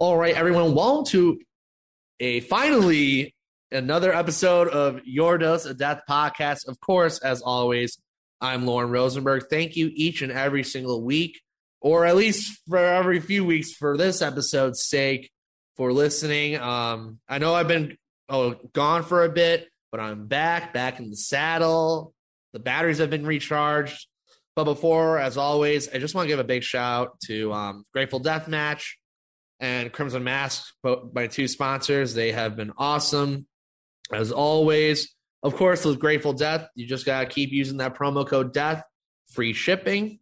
All right, everyone, welcome to a finally another episode of Your Dose of Death podcast. Of course, as always, I'm Lauren Rosenberg. Thank you each and every single week, or at least for every few weeks for this episode's sake, for listening. Um, I know I've been oh, gone for a bit, but I'm back, back in the saddle. The batteries have been recharged. But before, as always, I just want to give a big shout to um, Grateful Death Match and Crimson Mask, my two sponsors. They have been awesome as always. Of course, with Grateful Death, you just got to keep using that promo code DEATH, free shipping.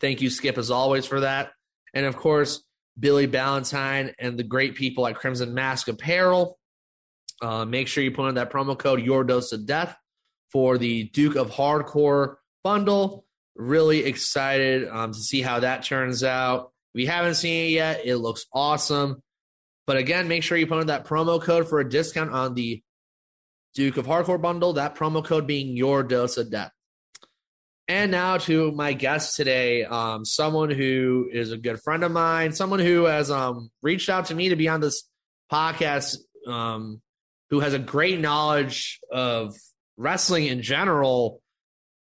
Thank you, Skip, as always, for that. And of course, Billy Ballantyne and the great people at Crimson Mask Apparel. Uh, make sure you put in that promo code Your Dose of Death for the Duke of Hardcore bundle. Really excited um, to see how that turns out. If you haven't seen it yet, it looks awesome. But again, make sure you put in that promo code for a discount on the Duke of Hardcore bundle. That promo code being your dose of death. And now to my guest today, um, someone who is a good friend of mine, someone who has um, reached out to me to be on this podcast, um, who has a great knowledge of wrestling in general.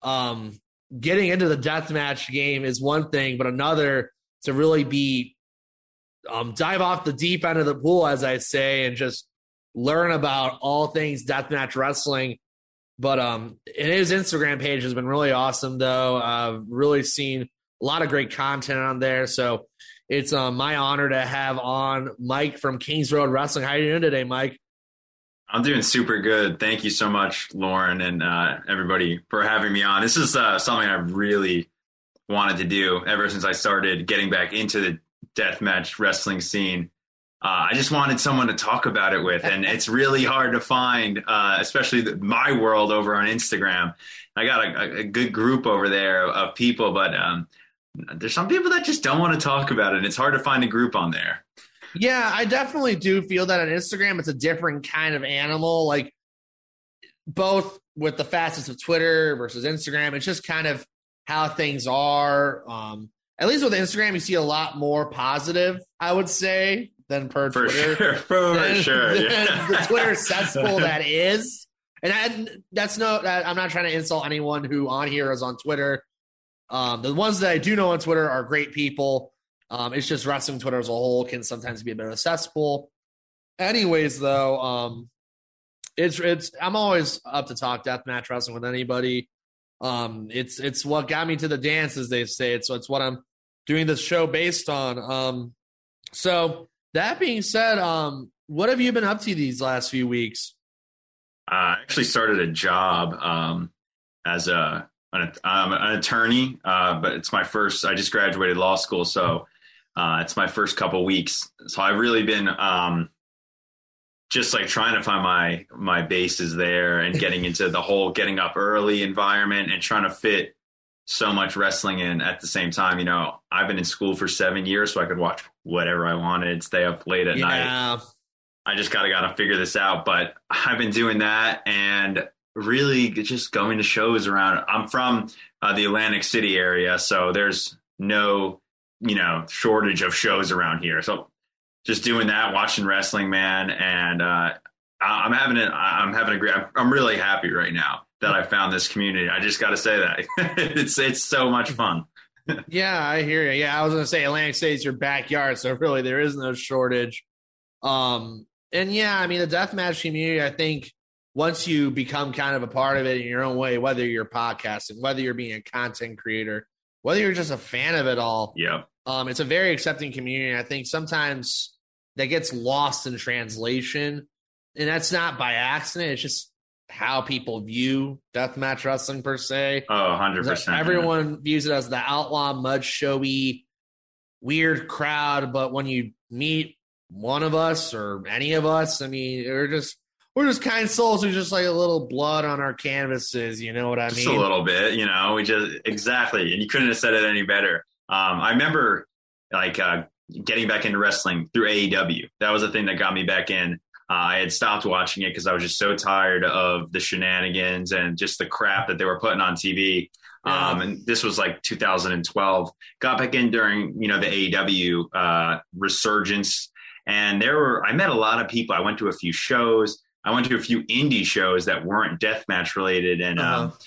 Um, getting into the deathmatch game is one thing, but another to really be um, dive off the deep end of the pool, as I say, and just learn about all things deathmatch wrestling. But um, his Instagram page has been really awesome, though. I've really seen a lot of great content on there. So it's um, my honor to have on Mike from Kings Road Wrestling. How are you doing today, Mike? I'm doing super good. Thank you so much, Lauren, and uh, everybody for having me on. This is uh, something I've really wanted to do ever since I started getting back into the deathmatch wrestling scene. Uh, I just wanted someone to talk about it with, and it's really hard to find, uh, especially the, my world over on Instagram. I got a, a good group over there of people, but um, there's some people that just don't want to talk about it. And it's hard to find a group on there. Yeah, I definitely do feel that on Instagram, it's a different kind of animal. Like both with the facets of Twitter versus Instagram, it's just kind of how things are. Um, at least with Instagram, you see a lot more positive, I would say, than per for Twitter. Sure, for than, sure, than yeah. the Twitter cesspool that is. And I, that's no, I'm not trying to insult anyone who on here is on Twitter. Um, the ones that I do know on Twitter are great people. Um, it's just wrestling Twitter as a whole can sometimes be a bit of a cesspool. Anyways, though, um, it's it's I'm always up to talk deathmatch wrestling with anybody. Um, it's it's what got me to the dance, as they say. It's it's what I'm doing this show based on. Um, so that being said, um, what have you been up to these last few weeks? I actually started a job um, as a an, an attorney, uh, but it's my first. I just graduated law school, so uh, it's my first couple weeks. So I've really been um, just like trying to find my my bases there and getting into the whole getting up early environment and trying to fit so much wrestling in at the same time. You know, I've been in school for seven years, so I could watch whatever I wanted, stay up late at yeah. night. I just gotta gotta figure this out. But I've been doing that and really just going to shows around. I'm from uh, the Atlantic City area, so there's no you know shortage of shows around here. So just doing that, watching wrestling, man, and uh, I'm having it. I'm having a great. I'm really happy right now that I found this community. I just got to say that it's it's so much fun. yeah, I hear you. Yeah, I was gonna say Atlantic is your backyard, so really there is no shortage. Um, and yeah, I mean the deathmatch community. I think once you become kind of a part of it in your own way, whether you're podcasting, whether you're being a content creator, whether you're just a fan of it all, yeah, um, it's a very accepting community. I think sometimes that gets lost in translation, and that's not by accident. It's just how people view deathmatch wrestling per se. Oh, 100%. Everyone views it as the outlaw, mud showy, weird crowd, but when you meet one of us or any of us. I mean, we're just we're just kind souls who just like a little blood on our canvases. You know what I Just mean? Just a little bit, you know. We just exactly, and you couldn't have said it any better. Um, I remember like uh, getting back into wrestling through AEW. That was the thing that got me back in. Uh, I had stopped watching it because I was just so tired of the shenanigans and just the crap that they were putting on TV. Yeah. Um, and this was like 2012. Got back in during you know the AEW uh, resurgence, and there were I met a lot of people. I went to a few shows. I went to a few indie shows that weren't deathmatch related, and um, Uh-huh.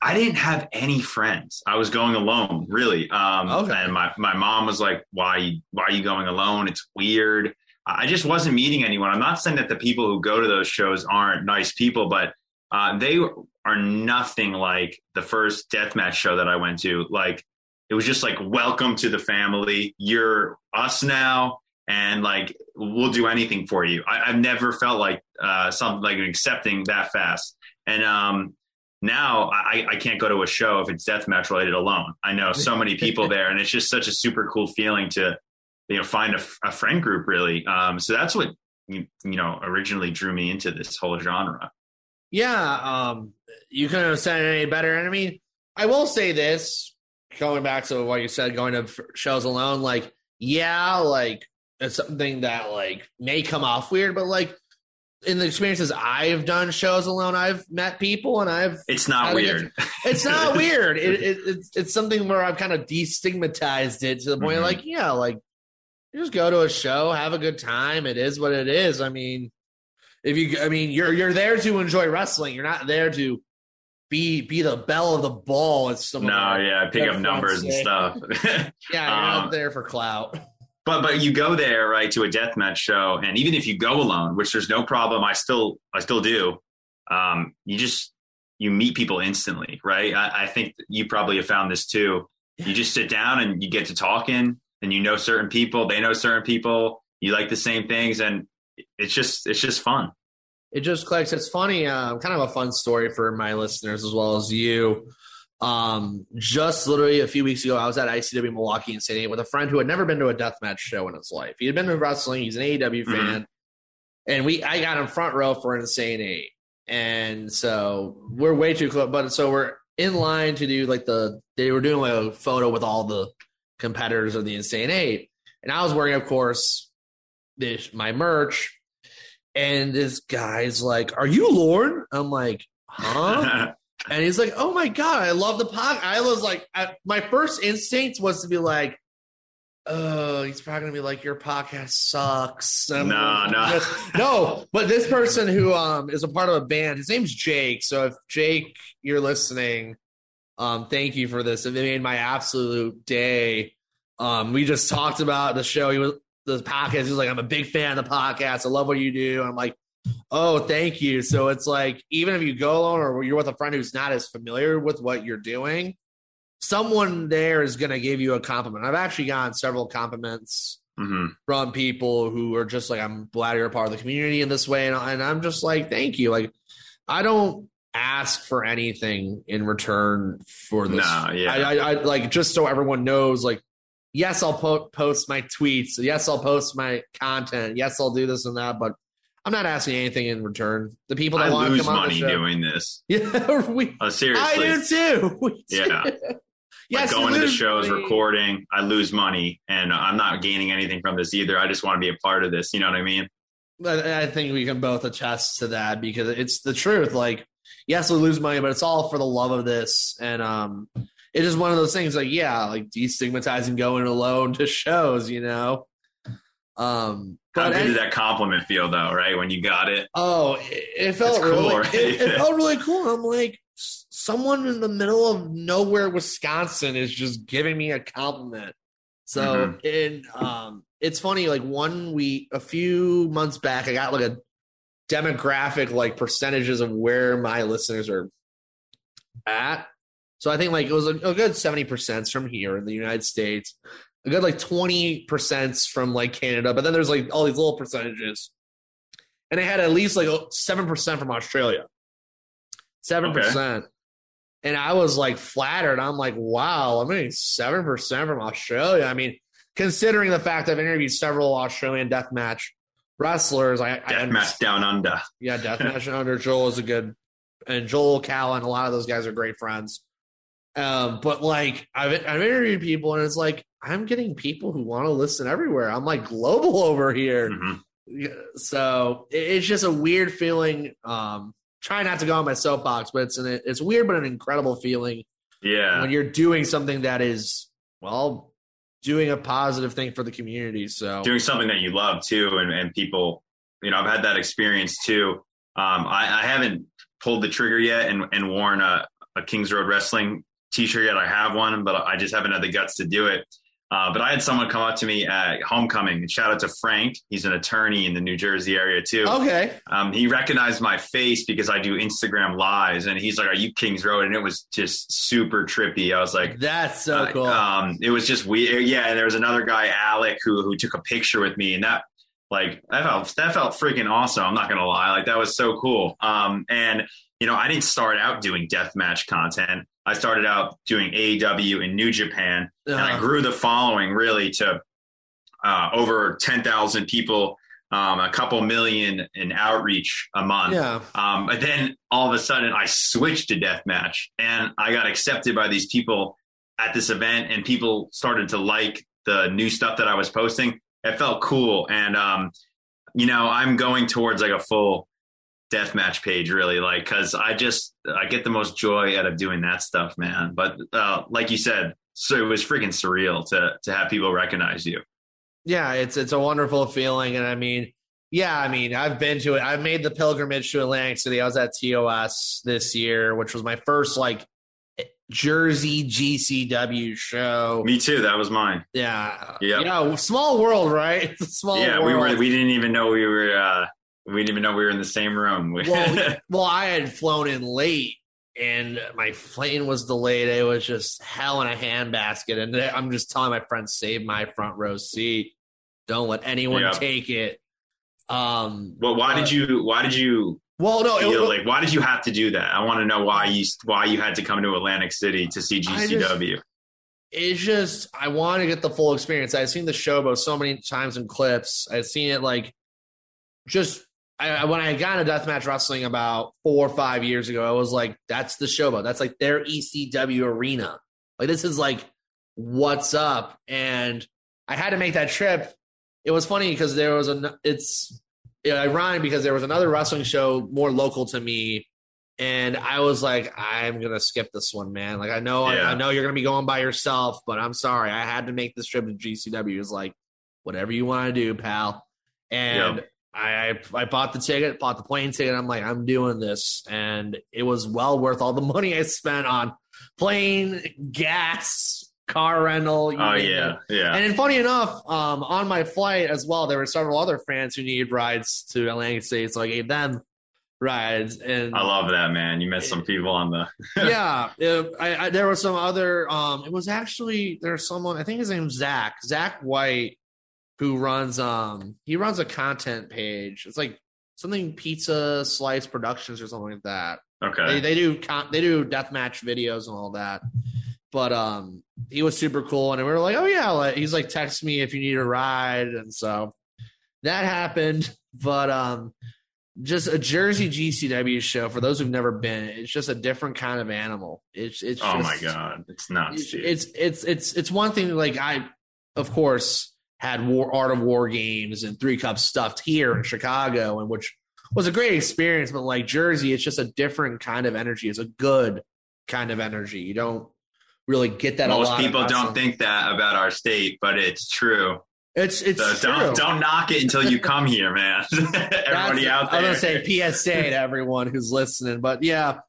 I didn't have any friends. I was going alone, really. Um, Okay. And my, my mom was like, "Why why are you going alone? It's weird." I just wasn't meeting anyone. I'm not saying that the people who go to those shows aren't nice people, but uh, they are nothing like the first deathmatch show that I went to. Like it was just like, "Welcome to the family. You're us now." And like we'll do anything for you. I, I've never felt like uh, something like accepting that fast. And um, now I, I can't go to a show if it's deathmatch related alone. I know so many people there, and it's just such a super cool feeling to you know find a, a friend group really. Um, so that's what you, you know originally drew me into this whole genre. Yeah, um, you couldn't have said it any better. And I mean, I will say this, going back to what you said, going to shows alone, like, yeah, like it's something that like may come off weird, but like in the experiences I've done shows alone, I've met people and I've It's not weird. it's not weird. It, it, it's it's something where I've kind of destigmatized it to the point Mhm. like, yeah, like you just go to a show, have a good time. It is what it is. I mean, if you, I mean, you're you're there to enjoy wrestling. You're not there to be be the belle of the ball. It's some no, yeah, pick up numbers and stuff. yeah. You're Um, not there for clout. But but you go there right to a death match show, and even if you go alone, which there's no problem, I still I still do. Um, you just you meet people instantly, right? I, I think you probably have found this too. You just sit down and you get to talking, and you know certain people, they know certain people. You like the same things, and it's just it's just fun. it just clicks. It's funny, uh, kind of a fun story for my listeners as well as you. Um, just literally a few weeks ago, I was at ICW Milwaukee in San Diego with a friend who had never been to a deathmatch show in his life. He had been to wrestling. He's an AEW Mhm. fan, and we I got him front row for Insane Eight, and so we're way too close. But so we're in line to do like the they were doing like a photo with all the competitors of the Insane Eight, and I was wearing, of course, this my merch. And this guy's like, "Are you Lorne?" I'm like, "Huh?" and he's like, "Oh my god, I love the pod." I was like, I, my first instinct was to be like, "Oh, he's probably gonna be like, your podcast sucks." I'm No, like, no. no. But this person who um is a part of a band, his name's Jake. So if Jake, you're listening, um, thank you for this. It made my absolute day. Um, we just talked about the show. He was the podcast. He was like, I'm a big fan of the podcast. I love what you do. I'm like, oh, thank you. So it's like, even if you go alone or you're with a friend who's not as familiar with what you're doing, someone there is going to give you a compliment. I've actually gotten several compliments hmm from people who are just like, I'm glad you're a part of the community in this way. And, and I'm just like, thank you. Like, I don't ask for anything in return for this. No, yeah. I, I, I like, just so everyone knows, like, yes, I'll po- post my tweets. Yes, I'll post my content. Yes, I'll do this and that, but I'm not asking anything in return. The people that I want to lose come on money show, doing this. yeah, we, I seriously. do too. We do. Yeah. yes, like going to the shows, money. recording, I lose money, and I'm not gaining anything from this either. I just want to be a part of this. You know what I mean? But I think we can both attest to that because it's the truth. Like, yes, we lose money, but it's all for the love of this. And um, it is one of those things. Like, yeah, like destigmatizing going alone to shows. You know. Um, How but good any- did that compliment feel, though? Right when you got it, oh, it, it felt cool, really. right? It, it felt really cool. I'm like, someone in the middle of nowhere, Wisconsin, is just giving me a compliment. So, and um, it's funny. Like one week, a few months back, I got like a demographic, like percentages of where my listeners are at. So I think like it was a, a good seventy percent from here in the United States, a good like twenty percent from like Canada, but then there's like all these little percentages, and I had at least like seven percent from Australia, seven percent. And I was like flattered. I'm like, wow, I'm getting seven percent from Australia. I mean, considering the fact I've interviewed several Australian deathmatch wrestlers, I, Deathmatch down under. yeah, deathmatch under Joel is a good, and Joel Callan, a lot of those guys are great friends. Um, but like I've I've interviewed people, and it's like I'm getting people who want to listen everywhere. I'm like global over here. Mhm. So it's just a weird feeling. Um, try not to go on my soapbox, but it's an it's weird but an incredible feeling Yeah. when you're doing something that is well doing a positive thing for the community. So doing something that you love too and, and people you know i've had that experience too um, I, I haven't pulled the trigger yet and, and worn a, a kings road wrestling t-shirt yet. I have one but i just haven't had the guts to do it. Uh, but i had someone come up to me at homecoming. And shout out to frank. He's an attorney in the new jersey area too. Okay, um, he recognized my face because i do instagram lives and he's like are you kings road? And it was just super trippy. I was like that's so uh, cool. Um, it was just weird. Yeah, and there was another guy, Alec, who who took a picture with me, and that like that felt that felt freaking awesome. I'm not gonna lie, like that was so cool. Um, and you know, I didn't start out doing deathmatch content. I started out doing AEW in New Japan, and I Uh, grew the following really to uh, over ten thousand people, um, a couple million in outreach a month. yeah, Um, but then all of a sudden, I switched to deathmatch, and I got accepted by these people at this event, and people started to like the new stuff that I was posting. It felt cool, and um, you know, I'm going towards like a full deathmatch page, really, like because I just I get the most joy out of doing that stuff, man. But uh, like you said, so it was freaking surreal to to have people recognize you. yeah. It's it's a wonderful feeling, and I mean, yeah, I mean, I've been to it. I've made the pilgrimage to Atlantic City. I was at TOS this year, which was my first like Jersey GCW show. Me too. That was mine. Yeah, Yep. yeah. Small world, right? It's a small yeah, world. we were. We didn't even know we were. uh We didn't even know we were in the same room. well, well, I had flown in late and my plane was delayed. It was just hell in a handbasket. And I'm just telling my friends, save my front row seat. Don't let anyone Yeah. take it. Um, Well, why did you? Why did you well, no, it, like? Why did you have to do that? I want to know why you why you had to come to Atlantic City to see I just- GCW. it's just, I want to get the full experience. I've seen the showboat so many times in clips. I've seen it like just I, I- when I got into deathmatch wrestling about four or five years ago, I was like, that's the showboat. That's like their ECW arena. Like this is like what's up. And I had to make that trip. It was funny because there was a it's ironic because there was another wrestling show more local to me. And I was like, I'm gonna skip this one, man. Like I know Yeah. I, know you're gonna be going by yourself, but I'm sorry. I had to make this trip to GCW. Was like, whatever you want to do, pal. And Yep. I I bought the ticket, bought the plane ticket. I'm like, I'm doing this, and it was well worth all the money I spent on plane, gas, car rental. Oh yeah, it. yeah. And funny enough, um, on my flight as well, there were several other fans who needed rides to Atlantic City, so I gave them rides. And I love that man. You met some people on the. yeah, it- I, I, there was some other. Um, it was actually there's someone I think his name's Zach Zach White, who runs um he runs a content page. It's like something Pizza Slice Productions or something like that. They, Okay. they do con- they do deathmatch videos and all that. But um, he was super cool, and we were like, "Oh yeah," like, he's like, "Text me if you need a ride," and so that happened. But um, just a Jersey GCW show for those who've never been. It's just a different kind of animal. It's it's Oh just, my god, it's nuts. it's, it's it's it's it's one thing like I of course had war art of war games and three Cups stuffed here in Chicago and which was a great experience but like Jersey it's just a different kind of energy it's a good kind of energy you don't really get that a Most people don't wrestling. think that about our state, but it's true. it's it's So true. don't don't knock it until you come here, man. Everybody That's- out there. I'm gonna say PSA to everyone who's listening, but yeah,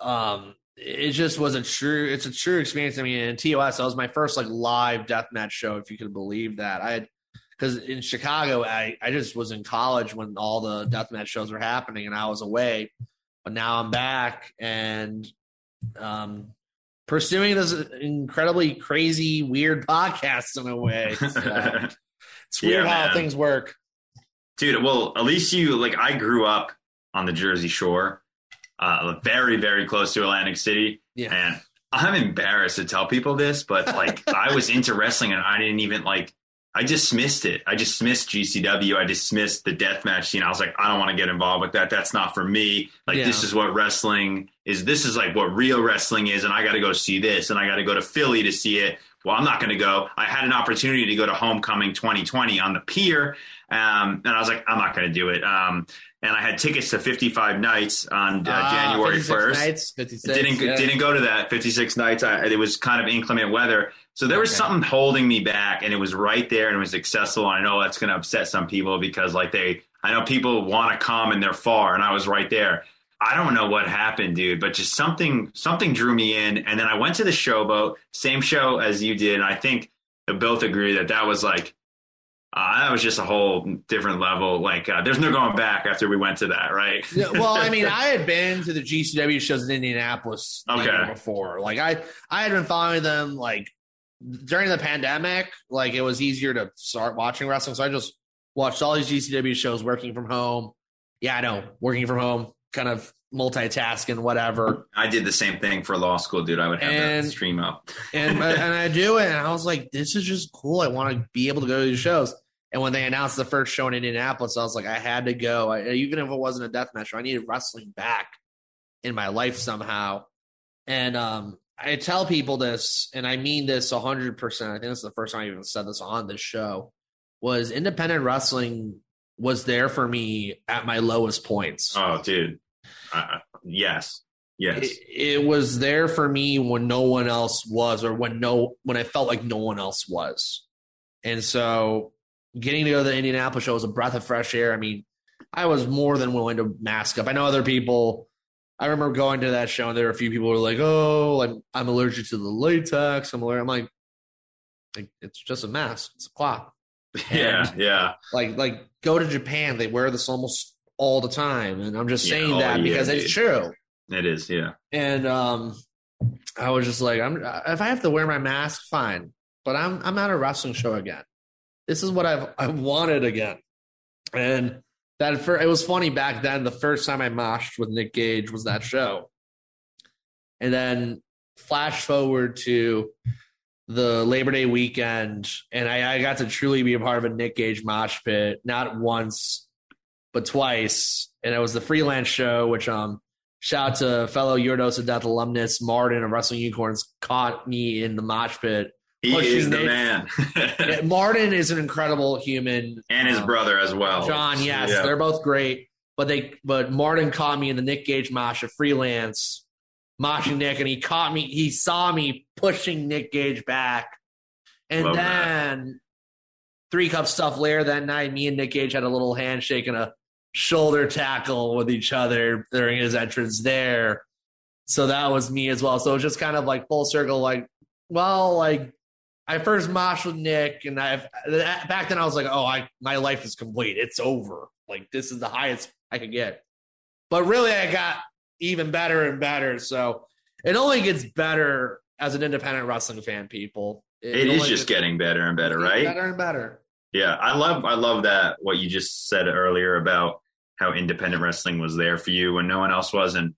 um, it just was a true. It's a true experience. I mean, in TOS, that was my first like live deathmatch show, if you could believe that. I had because in Chicago, I I just was in college when all the deathmatch shows were happening, and I was away. But now I'm back and um pursuing this incredibly crazy, weird podcast in a way. So, it's weird Yeah, how man. things work. dude well at least you like i grew up on the jersey shore uh very very close to atlantic city Yeah. and i'm embarrassed to tell people this but like i was into wrestling and i didn't even like I dismissed it. I dismissed GCW. I dismissed the deathmatch scene. I was like, I don't want to get involved with that. That's not for me. Like, Yeah. this is what wrestling is. This is like what real wrestling is. And I got to go see this. And I got to go to Philly to see it. Well, I'm not going to go. I had an opportunity to go to Homecoming 2020 on the pier. Um, and I was like, I'm not going to do it. Um, and I had tickets to 55 nights on uh, Ah, January 56 1st Nights, 56, didn't yeah. didn't go to that 56 nights. I, it was kind of inclement weather, so there was Okay. something holding me back, and it was right there, and it was accessible. I know that's going to upset some people because like they, I know people want to come and they're far, and I was right there. I don't know what happened, dude, but just something something drew me in, and then I went to the showboat, same show as you did, and I think we both agree that that was like. Uh, that was just a whole different level. Like, uh, there's no going back after we went to that, right? Yeah, well, I mean, I had been to the GCW shows in Indianapolis Okay. before. Like I, I had been following them like during the pandemic. Like it was easier to start watching wrestling, so I just watched all these GCW shows working from home. Yeah, I know, working from home, kind of multitasking, whatever. I did the same thing for law school, dude. I would have And- that stream up. And and I do it, and I was like, this is just cool. I want to be able to go to these shows. And when they announced the first show in Indianapolis, I was like, I had to go. I, even if it wasn't a death match, I needed wrestling back in my life somehow. And um, I tell people this, and I mean this 100%. I think this is the first time I even said this on this show, was independent wrestling was there for me at my lowest points. Oh, dude. Uh, yes. Yes. It, it was there for me when no one else was, or when no when I felt like no one else was. And so getting to go to the Indianapolis show was a breath of fresh air. I mean, I was more than willing to mask up. I know other people. I remember going to that show, and there were a few people who were like, "Oh, I'm I'm allergic to the latex." I'm allergic. I'm like, like it's just a mask. It's a cloth. yeah. Yeah. Like like go to Japan. They wear this almost all the time, and I'm just Yeah, saying oh, that yeah, because it's true. It is. Yeah. And um, I was just like, I'm if I have to wear my mask, fine. But I'm I'm at a wrestling show again. This is what I've I've wanted again. And that for it was funny back then. The first time I moshed with Nick Gage was that show. And then flash forward to the Labor Day weekend, and I, I got to truly be a part of a Nick Gage mosh pit, not once, but twice. And it was the freelance show, which um shout out to fellow Your Dose of Death alumnus Martin of Wrestling Unicorns caught me in the mosh pit. He is the man. Martin is an incredible human. and his Um, brother as well. John, yes, Yeah. they're both great. But they but Martin caught me in the Nick Gage mosh of freelance, moshing Nick, and he caught me, he saw me pushing Nick Gage back. And Love then three cup stuff later that night, me and Nick Gage had a little handshake and a shoulder tackle with each other during his entrance there. So that was me as well. So it was just kind of like full circle, like, well, like I first moshed with Nick, and I've back then I was like, oh, I my life is complete. It's over. Like this is the highest I could get. But really, I got even better and better. So it only gets better as an independent wrestling fan. People, It is just gets getting better and better, right? Better and better. Yeah, I love I love that what you just said earlier about how independent wrestling was there for you when no one else was, and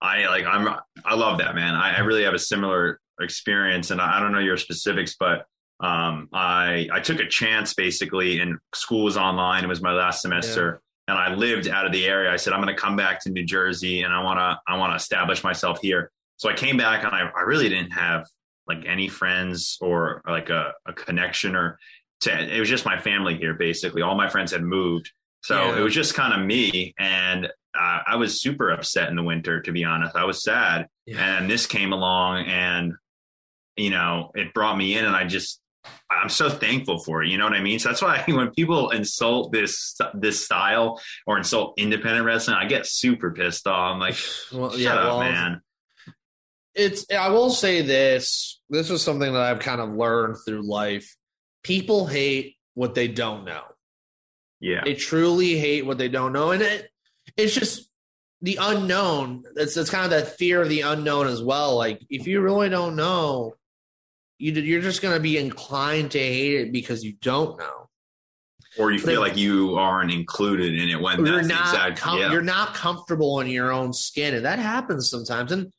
I like I'm I love that man. I, I really have a similar experience, and I, I don't know your specifics, but um, I I took a chance basically, and school was online. It was my last semester, and I lived out of the area. I said I'm going to come back to New Jersey, and I want to I want to establish myself here. So I came back, and I I really didn't have like any friends or like a, a connection or to, it was just my family here basically all my friends had moved so Yeah. it was just kind of me and uh, i was super upset in the winter to be honest. I was sad. Yeah. and this came along and you know it brought me in and i just i'm so thankful for it you know what i mean? So that's why when people insult this this style or insult independent wrestling i get super pissed off. I'm like Well, shut up well, man. It's i will say this this is something that i've kind of learned through life. People hate what they don't know yeah they truly hate what they don't know and it it's just the unknown it's, it's kind of that fear of the unknown as well like if you really don't know you, you're just going to be inclined to hate it because you don't know or you feel like you aren't included in it when you're that's the not exact com- yeah. you're not comfortable in your own skin and that happens sometimes and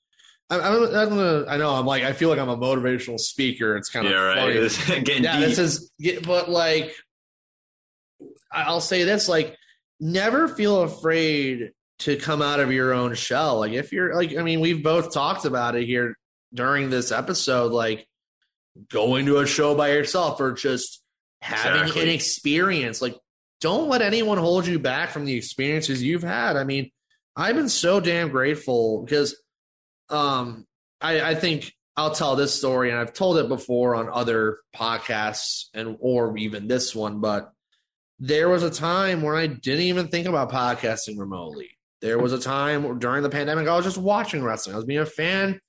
I'm, I'm, I'm gonna. I know. I'm like. I feel like I'm a motivational speaker. It's kind of yeah, right. It's getting yeah, deep. this is. But like, I'll say this: like, never feel afraid to come out of your own shell. Like, if you're like, I mean, we've both talked about it here during this episode. Like, going to a show by yourself or just having Exactly. an experience. Like, don't let anyone hold you back from the experiences you've had. I mean, I've been so damn grateful because um I, I think I'll tell this story and I've told it before on other podcasts and or even this one, but there was a time where I didn't even think about podcasting remotely. There was a time during the pandemic I was just watching wrestling. I was being a fan,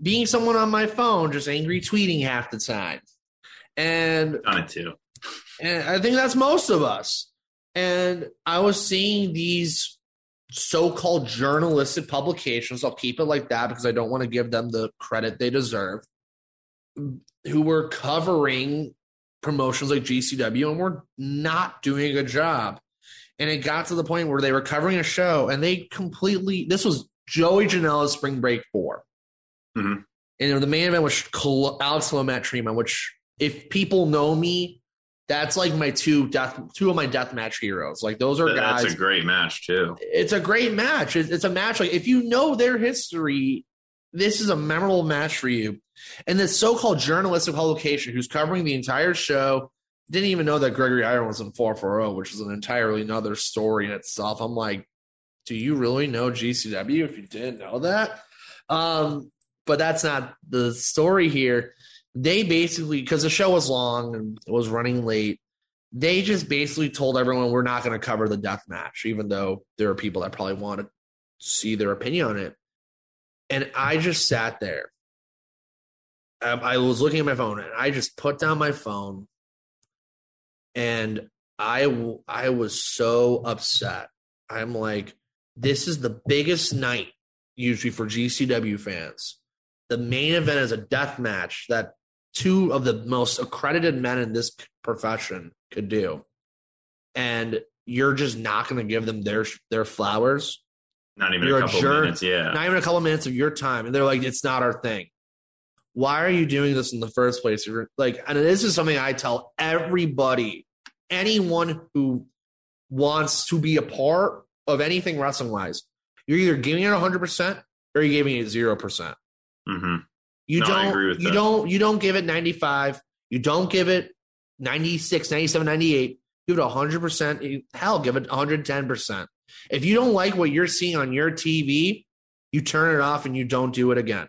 being someone on my phone, just angry tweeting half the time. And I too. and I think that's most of us. And I was seeing these so-called journalistic publications. I'll keep it like that because I don't want to give them the credit they deserve. Who were covering promotions like GCW and were not doing a good job. And it got to the point where they were covering a show and they completely. This was Joey Janela's Spring Break 4 Mhm. And the main event was Alex Lomet Trima, which if people know me, that's like my two death, two of my death match heroes. Like those are That- guys. That's a great match too. it's a great match. It's, it's a match like if you know their history, this is a memorable match for you. And this so-called journalistic publication who's covering the entire show didn't even know that Gregory Iron was in 440, which is an entirely another story in itself. I'm like, do you really know GCW if you didn't know that? Um, but that's not the story here. They basically, because the show was long and it was running late, they just basically told everyone we're not going to cover the death match, even though there are people that probably want to see their opinion on it. And I just sat there. Um, I was looking at my phone and I just put down my phone and I w- I was so upset. I'm like, this is the biggest night usually for GCW fans. The main event is a death match that two of the most accredited men in this profession could do, and you're just not going to give them their their flowers. Not even You're a a couple jerk. minutes. Yeah. Not even a couple minutes of your time, and they're like, "It's not our thing." Why are you doing this in the first place? You're like, and this is something I tell everybody, anyone who wants to be a part of anything wrestling wise. You're either giving it 100 percent or you're giving it zero percent. hmm You No, don't agree with you that. don't you don't give it 95. You don't give it 96, 97, 98. Give it 100%. Hell, give it 110%. If you don't like what you're seeing on your TV, you turn it off and you don't do it again.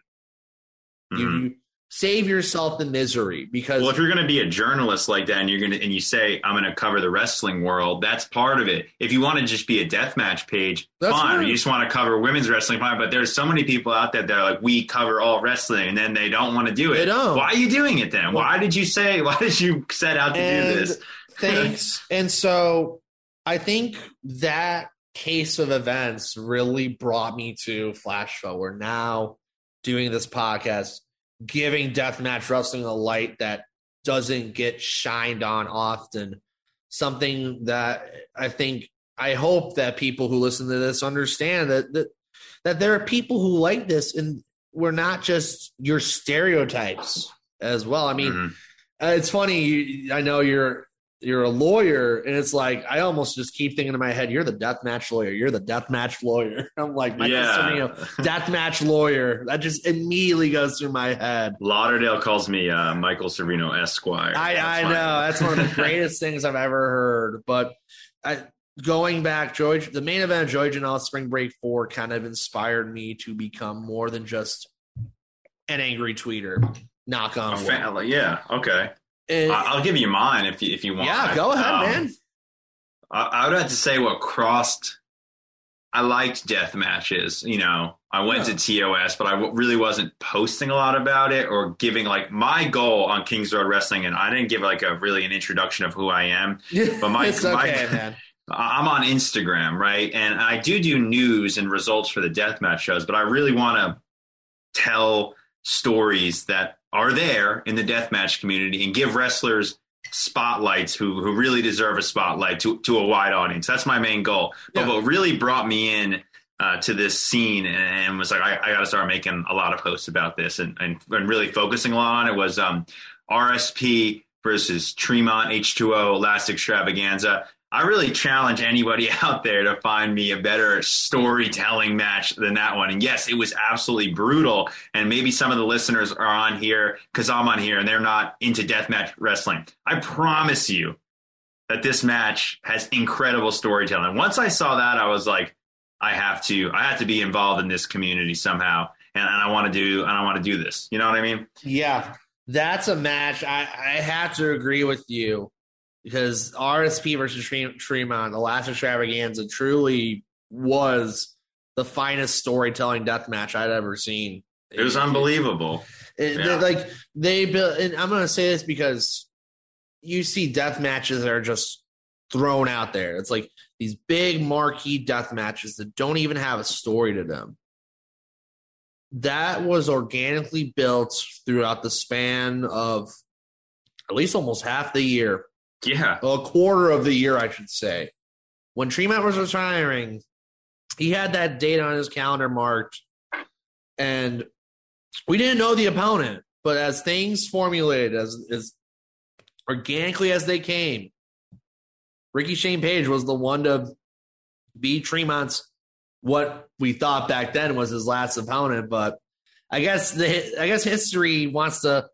You, Mhm. you save yourself the misery because Well, if you're going to be a journalist like that, and you're going to and you say I'm going to cover the wrestling world, that's part of it. If you want to just be a deathmatch page, That's fine. Right. you just want to cover women's wrestling, fine. But there's so many people out there that are like, we cover all wrestling, and then they don't want to do it. They don't. Why are you doing it then? Why did you say? Why did you set out to do this? Thanks. and so I think that case of events really brought me to Flash Forward. Now doing this podcast, giving deathmatch wrestling a light that doesn't get shined on often. Something that I think I hope that people who listen to this understand that that, that there are people who like this and we're not just your stereotypes as well. I mean, Mhm. uh, it's funny. You, I know you're you're a lawyer, and it's like I almost just keep thinking in my head, "You're the death match lawyer. You're the death match lawyer." I'm like, Michael yeah. Death match lawyer. That just immediately goes through my head. Lauderdale calls me uh, Michael Servino Esquire. I, That's I know that's one of the greatest things I've ever heard. But I, going back, George, the main event of Joey Janela Spring Break Four kind of inspired me to become more than just an angry tweeter. Knock on like, yeah. Okay. And- I- I'll give you mine if you if you want. yeah, go ahead, Um, man. I, I would have to say what crossed. I liked death matches. You know, I went Yeah. to TOS, but I w- really wasn't posting a lot about it or giving like my goal on Kings Road Wrestling. And I didn't give like a really an introduction of who I am. But my- it's my- okay, man. I- I'm on Instagram, right? And I do do news and results for the deathmatch shows, but I really want to tell stories that are there in the deathmatch community and give wrestlers spotlights who who really deserve a spotlight to to a wide audience. That's my main goal. But Yeah. what really brought me in uh, to this scene and, and was like, I, I got to start making a lot of posts about this and, and, and really focusing a lot on it was um, RSP versus Tremont H2O Last Extravaganza. I really challenge anybody out there to find me a better storytelling match than that one. And yes, it was absolutely brutal. And maybe some of the listeners are on here because I'm on here and they're not into deathmatch wrestling. I promise you that this match has incredible storytelling. Once I saw that, I was like, I have to, I have to be involved in this community somehow. And, and I want to do, and I want to do this. You know what I mean? Yeah, that's a match. I, I have to agree with you because RSP versus Tremont, the last extravaganza, truly was the finest storytelling death match I'd ever seen. It was unbelievable. It, yeah. Like they built, and I'm going to say this because you see death matches that are just thrown out there. It's like these big marquee death matches that don't even have a story to them. That was organically built throughout the span of at least almost half the year yeah. A quarter of the year, I should say. When Tremont was retiring, he had that date on his calendar marked, and we didn't know the opponent. But as things formulated, as, as organically as they came, Ricky Shane Page was the one to be Tremont's what we thought back then was his last opponent. But I guess the I guess history wants to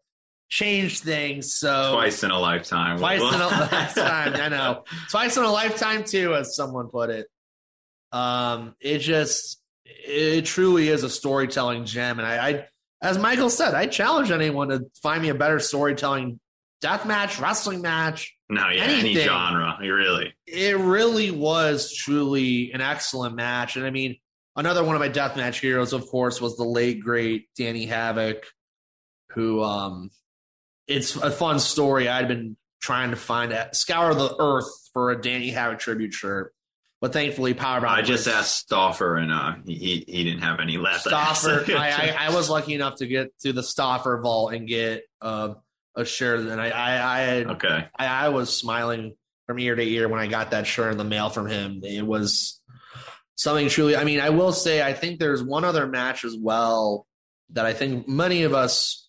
change things. So twice in a lifetime. Twice in a lifetime. I know. Twice in a lifetime too, as someone put it. Um, it just it truly is a storytelling gem, and I, I as Michael said, I challenge anyone to find me a better storytelling death match, wrestling match. No, yeah, anything. any genre, really. It really was truly an excellent match, and I mean, another one of my death match heroes, of course, was the late great Danny Havoc, who um it's a fun story. I'd been trying to find a scour the earth for a Danny Havoc tribute shirt. But thankfully, Powerbomb. I just was, asked Stoffer, and uh, he he didn't have any left. Stauffer, I, I, I, was lucky enough to get to the Stoffer vault and get uh, a shirt, and I I, I had, okay. I, I was smiling from ear to ear when I got that shirt in the mail from him. It was something truly. I mean, I will say, I think there's one other match as well that I think many of us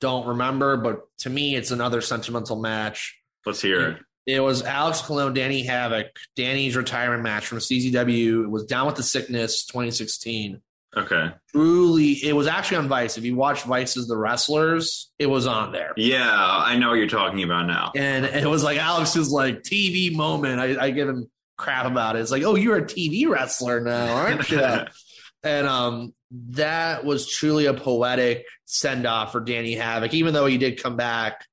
don't remember, but to me, it's another sentimental match. Let's hear it. It was Alex Colon, Danny Havoc, Danny's retirement match from CZW. It was Down with the Sickness 2016. Okay. Truly, it was actually on Vice. If you watch Vice's The Wrestlers, it was on there. Yeah, I know what you're talking about now. And it was like Alex's like TV moment. I, I give him crap about it. It's like, oh, you're a TV wrestler now, aren't you? and um, that was truly a poetic send off for Danny Havoc, even though he did come back.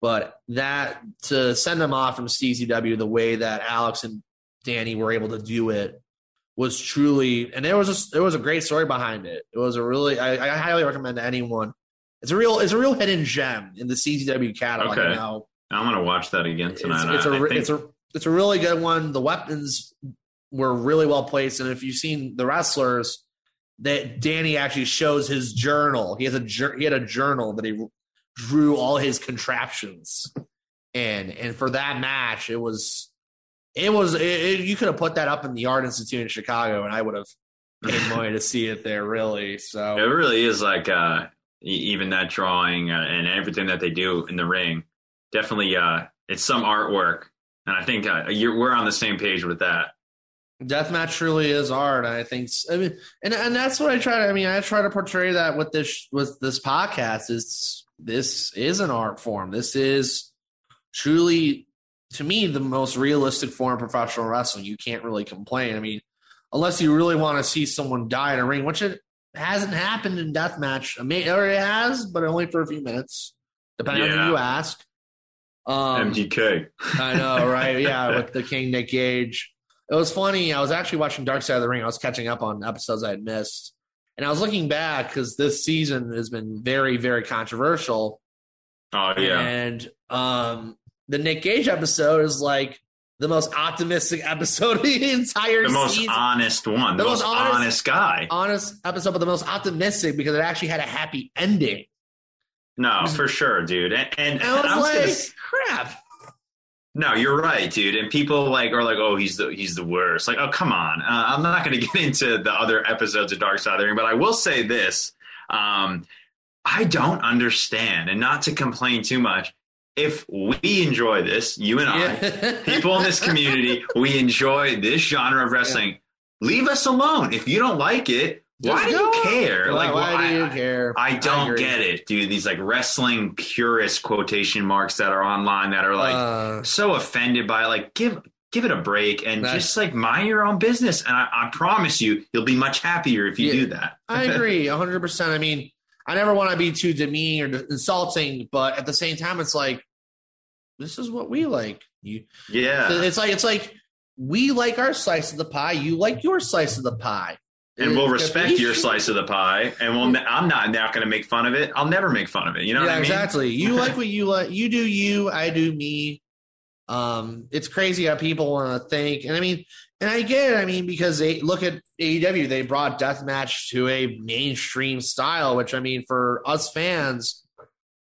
But that to send him off from CZW the way that Alex and Danny were able to do it was truly, and there was a, there was a great story behind it. It was a really, I, I highly recommend to anyone. It's a real, it's a real hidden gem in the CZW catalog. Okay. Now. I'm gonna watch that again tonight. It's, it's a, think... it's a, it's a really good one. The weapons were really well placed, and if you've seen the wrestlers, that Danny actually shows his journal. He has a he had a journal that he drew all his contraptions in, and for that match, it was it was it, it, you could have put that up in the Art Institute in Chicago, and I would have paid money to see it there. Really, so it really is like uh, even that drawing uh, and everything that they do in the ring. Definitely, uh, it's some artwork, and I think uh, we're on the same page with that deathmatch truly is art. I think, I mean, and and that's what I try to. I mean, I try to portray that with this with this podcast. Is this is an art form. This is truly, to me, the most realistic form of professional wrestling. You can't really complain. I mean, unless you really want to see someone die in a ring, which it hasn't happened in deathmatch. I mean, or it has, but only for a few minutes, depending yeah. on who you ask. Um, MGK. I know, right? Yeah, with the King Nick Gage. It was funny. I was actually watching Dark Side of the Ring. I was catching up on episodes I had missed. And I was looking back because this season has been very, very controversial. Oh, yeah. And um, the Nick Gage episode is like the most optimistic episode of the entire season. the most season. honest one the, the most, most honest, honest, guy honest episode but the most optimistic because it actually had a happy ending no for sure dude and, and, and I was, I was like gonna, crap No, you're right, dude. And people like are like, oh, he's the he's the worst. Like, oh, come on. Uh, I'm not going to get into the other episodes of Dark Side of the Ring, but I will say this: um, I don't understand, and not to complain too much. If we enjoy this, you and I, Yeah. people in this community, we enjoy this genre of wrestling. Leave us alone. If you don't like it, why do you care? Why, like, why why- do you care? I don't agree. get it, dude. These like wrestling purist quotation marks that are online that are like Uh, so offended by it. Like, give give it a break and just like mind your own business. And I, I promise you, you'll be much happier if you Yeah. do that. I agree, hundred percent. I mean, I never want to be too demeaning or insulting, but at the same time, it's like this is what we like. You, yeah. it's like it's like we like our slice of the pie. You like your slice of the pie, And we'll respect your slice of the pie, and we'll. I'm not now going to make fun of it. I'll never make fun of it. You know yeah, what I mean? exactly. You like what you like. You do you. I do me. Um, it's crazy how people want to think, and I mean, and I get it. I mean, because they look at AEW, they brought deathmatch to a mainstream style, which I mean, for us fans,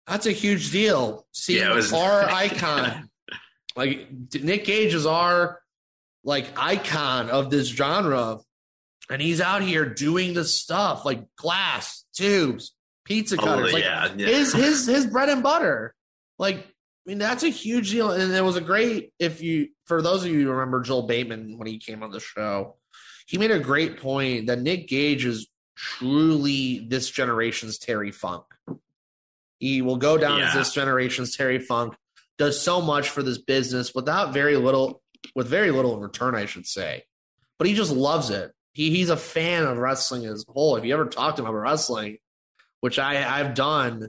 that's a huge deal. see Yeah, was- our icon, like Nick Gage, is our like icon of this genre, and he's out here doing the stuff like glass tubes, pizza oh, cutters, Totally, like yeah, yeah. his his his bread and butter. Like, I mean, that's a huge deal. And it was a great if you for those of you who remember Joel Bateman when he came on the show, he made a great point that Nick Gage is truly this generation's Terry Funk. He will go down as this generation's Terry Funk, does so much for this business without very little with very little return, I should say. But he just loves it. He he's a fan of wrestling as a whole. If you ever talked to him about wrestling, which I I've done,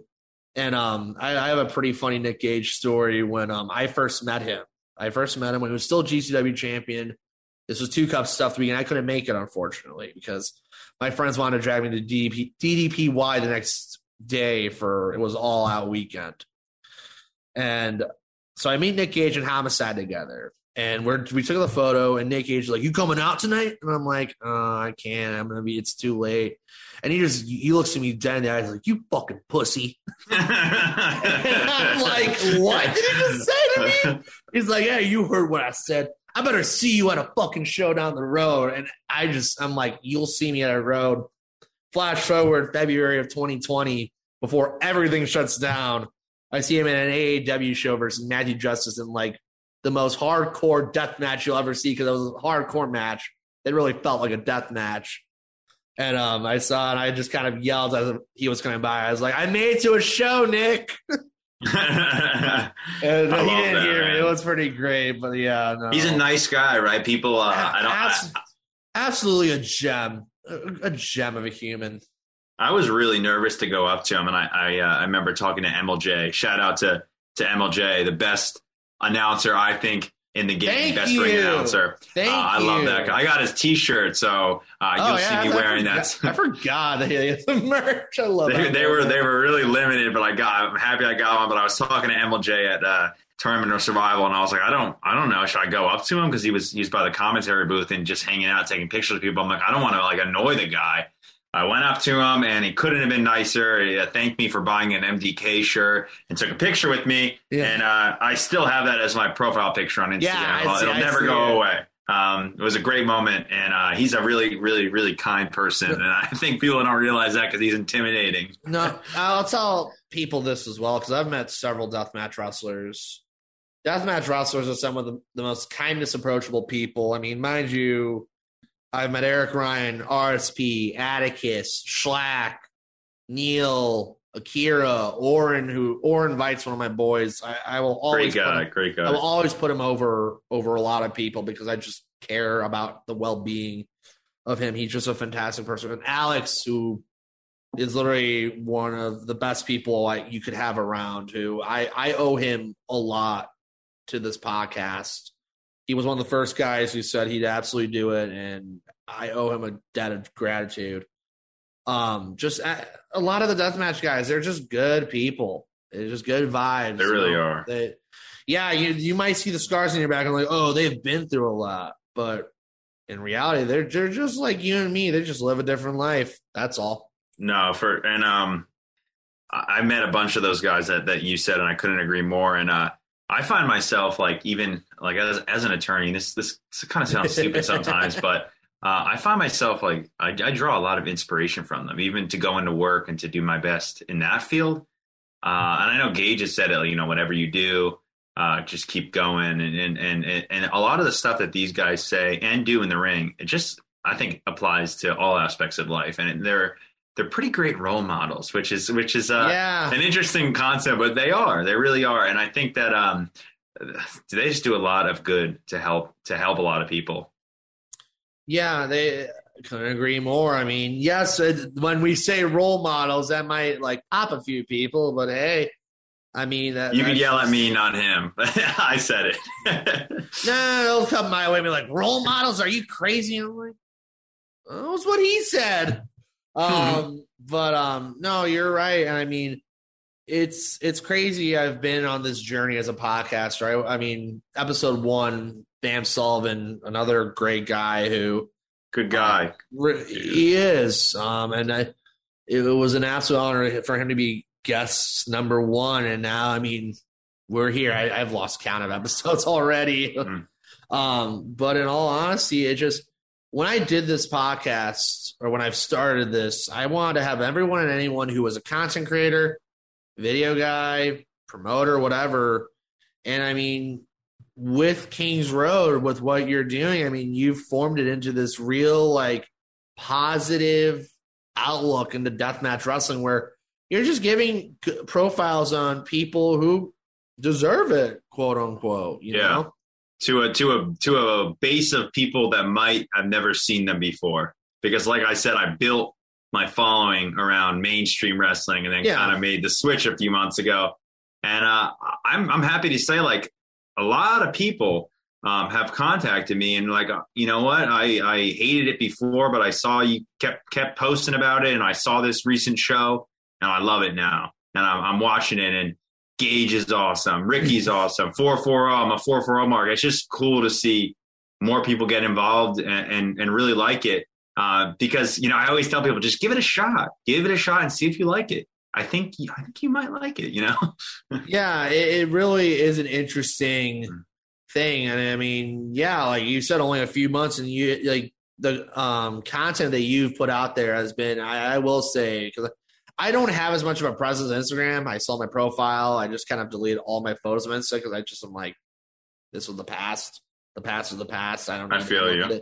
and um I, I have a pretty funny Nick Gage story when um I first met him. I first met him when he was still GCW champion. This was two cup stuff to begin. I couldn't make it unfortunately because my friends wanted to drag me to DDP, DDPY the next day for it was all out weekend. And so I meet Nick Gage and Homicide together. And we're we took the photo, and Nick Gage is like, "You coming out tonight?" And I'm like, uh, "I can't. I'm gonna be. It's too late." And he just he looks at me dead in the eyes like, "You fucking pussy." And I'm like, "What did he just say to me?" He's like, "Yeah, you heard what I said. I better see you at a fucking show down the road." And I just I'm like, "You'll see me at a road." Flash forward February of 2020, before everything shuts down, I see him in an AAW show versus Matthew Justice and like the most hardcore death match you'll ever see because it was a hardcore match. It really felt like a death match. And um, I saw and I just kind of yelled as he was coming by. I was like, I made it to a show, Nick. And he didn't that, hear me. It was pretty great. But yeah, no. He's a nice guy, right? People, uh, I don't. I, absolutely a gem. A, a gem of a human. I was really nervous to go up to him, and I I, uh, I remember talking to MLJ. Shout out to to MLJ, the best announcer I think in the game, Thank best ring announcer. Thank Uh, I you. love that. I got his T-shirt, so uh, you'll Oh, yeah, see me I wearing forgot, that. I forgot that he had the merch. I love they, that. they were they were really limited, but I got. I'm happy I got one. But I was talking to MLJ at uh, Tournament of Survival, and I was like, I don't, I don't know. Should I go up to him because he was he was by the commentary booth and just hanging out, taking pictures of people. I'm like, I don't want to like annoy the guy. I went up to him and he couldn't have been nicer. He uh, thanked me for buying an MDK shirt and took a picture with me. Yeah. And uh, I still have that as my profile picture on Instagram. Yeah, It'll- see- It'll I never go it. away. Um, it was a great moment, and uh, he's a really, really, really kind person. And I think people don't realize that because he's intimidating. No, I'll tell people this as well because I've met several deathmatch wrestlers. Deathmatch wrestlers are some of the, the most kindest, approachable people. I mean, mind you, I've met Eric Ryan, RSP, Atticus, Shlak, Neil, Akira, Oren, who Oren invites one of my boys. I, I will always Great put guy, him- great I will always put him over over a lot of people because I just care about the well being of him. He's just a fantastic person. And Alex, who is literally one of the best people I, you could have around, who I, I owe him a lot to this podcast. He was one of the first guys who said he'd absolutely do it, and I owe him a debt of gratitude. Um, just a, a lot of the deathmatch guys, they're just good people. They're just good vibes. They you really know? are. They, yeah, you you might see the scars in your back and like, oh, they've been through a lot, but in reality, they're they're just like you and me. They just live a different life. That's all. No, for and um, I I met a bunch of those guys that that you said, and I couldn't agree more. And uh, I find myself like even like as as an attorney, this this, this kind of sounds stupid sometimes, but uh, I find myself like I, I, draw a lot of inspiration from them, even to go into work and to do my best in that field. Uh, and I know Gage has said it, you know, whatever you do, uh, just keep going, and, and and and a lot of the stuff that these guys say and do in the ring, it just I think applies to all aspects of life, and they're they're pretty great role models, which is which is uh, yeah. an interesting concept, but they are, they really are, and I think that um, they just do a lot of good to help to help a lot of people. Yeah, they couldn't agree more. I mean, yes, when we say role models, that might like pop a few people, but hey, I mean, that, you can yell at me, not him. I said it. no, they'll come my way and be like, role models? Are you crazy? I'm like, that was what he said. Mm-hmm. Um, but um, no, you're right. And I mean, it's it's crazy. I've been on this journey as a podcaster. I, I mean, episode one, Bam Sullivan, another great guy who, good guy, uh, he is. Um, and I, it was an absolute honor for him to be guest number one. And now, I mean, we're here. I, have lost count of episodes already. Mm. um, but in all honesty, it just when I did this podcast or when I've started this, I wanted to have everyone and anyone who was a content creator, video guy, promoter, whatever. And I mean, with Kings Road, with what you're doing, I mean, you've formed it into this real, like, positive outlook into deathmatch wrestling where you're just giving profiles on people who deserve it, quote unquote. You yeah. know? to a to a to a base of people that might have never seen them before. Because, like I said, I built my following around mainstream wrestling, and then yeah. kind of made the switch a few months ago. And uh, I'm I'm happy to say, like a lot of people um, have contacted me, and like you know what, I I hated it before, but I saw you kept kept posting about it, and I saw this recent show, and I love it now, and I'm, I'm watching it, and Gage is awesome. Ricky's awesome. 440, I'm a 440 mark. It's just cool to see more people get involved and, and, and really like it. Uh, because, you know, I always tell people just give it a shot, give it a shot and see if you like it. I think, I think you might like it, you know? yeah, it, it, really is an interesting hmm. thing. And I mean, yeah, like you said, only a few months and you like the um, content that you've put out there has been, I, I will say, because I don't have as much of a presence on Instagram. I saw my profile. I just kind of deleted all my photos of Insta because I just am like, this was the past. The past is the past. I don't. I feel you.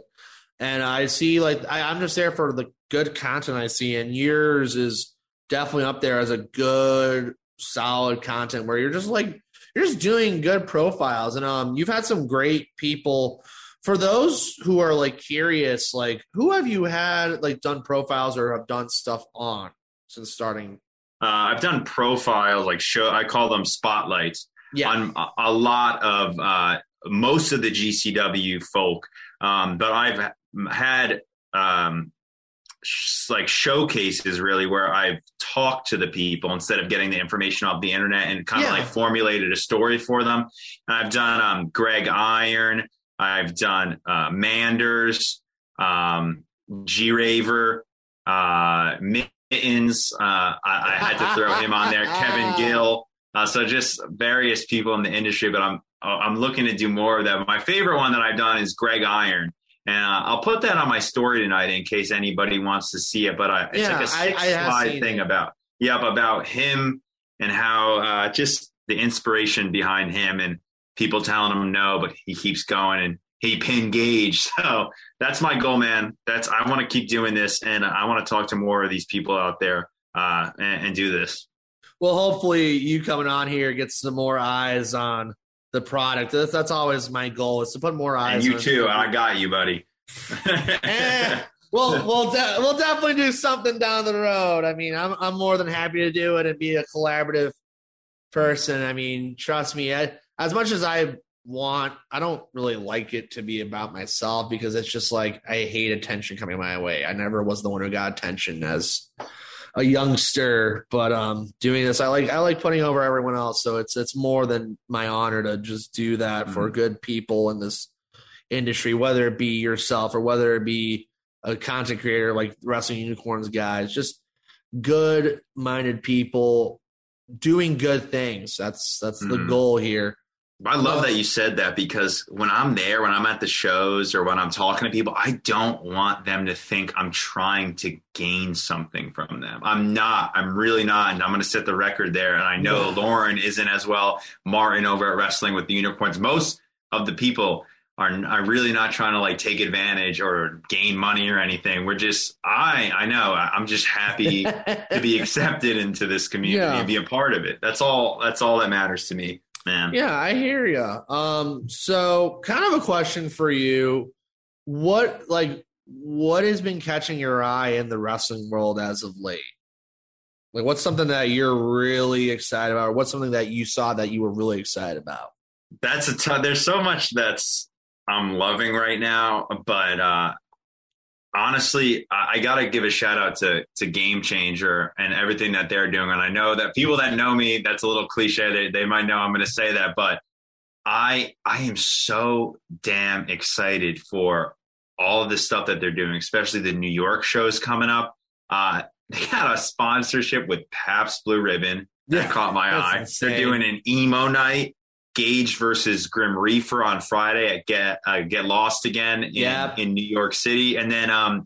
And I see like I, I'm just there for the good content I see, and yours is definitely up there as a good, solid content where you're just like you're just doing good profiles, and um, you've had some great people. For those who are like curious, like who have you had like done profiles or have done stuff on? since starting? Uh, I've done profiles like show. I call them spotlights yeah. on a, a lot of uh, most of the GCW folk, um, but I've had um, sh- like showcases really where I've talked to the people instead of getting the information off the internet and kind of yeah. like formulated a story for them. And I've done um, Greg Iron. I've done uh, Manders, um, G Raver, uh, Mittens. Uh, I, I, had to throw him on there. Kevin Gill. Uh, so just various people in the industry, but I'm I'm looking to do more of that. My favorite one that I've done is Greg Iron, and uh, I'll put that on my story tonight in case anybody wants to see it. But I, it's yeah, like a six I, I slide thing it. about yep about him and how uh, just the inspiration behind him and people telling him no, but he keeps going and he pin Gage. So that's my goal, man. That's I want to keep doing this, and I want to talk to more of these people out there uh, and, and do this. Well, hopefully, you coming on here gets some more eyes on the product. That's, that's always my goal is to put more eyes. And you too. I got you, buddy. eh, well, we'll de- we'll definitely do something down the road. I mean, I'm I'm more than happy to do it and be a collaborative person. I mean, trust me. I, as much as I want I don't really like it to be about myself because it's just like I hate attention coming my way. I never was the one who got attention as a youngster, but um doing this I like I like putting over everyone else. So it's it's more than my honor to just do that mm-hmm. for good people in this industry, whether it be yourself or whether it be a content creator like Wrestling Unicorns guys, just good minded people doing good things. That's that's mm-hmm. the goal here I love that you said that because when I'm there, when I'm at the shows or when I'm talking to people, I don't want them to think I'm trying to gain something from them. I'm not. I'm really not. And I'm going to set the record there. And I know yeah. Lauren isn't as well. Martin over at Wrestling with the Unicorns. Most of the people are, are really not trying to like take advantage or gain money or anything. We're just, I, I know I'm just happy to be accepted into this community yeah. and be a part of it. That's all, that's all that matters to me, man. Yeah, I hear you. Um, so kind of a question for you. What, like, what has been catching your eye in the wrestling world as of late? Like, what's something that you're really excited about? Or what's something that you saw that you were really excited about? That's a ton. There's so much that's I'm loving right now. But uh, honestly, I, I got to give a shout out to to Game Changer and everything that they're doing. And I know that people that know me, that's a little cliche. They, they might know I'm going to say that, but I I am so damn excited for all of the stuff that they're doing, especially the New York shows coming up. Uh, they got a sponsorship with Pabst Blue Ribbon that yeah, caught my eye. Insane. They're doing an emo night Gage versus Grim Reaper on Friday at Get uh, Get Lost again in, yep. in New York City, and then um,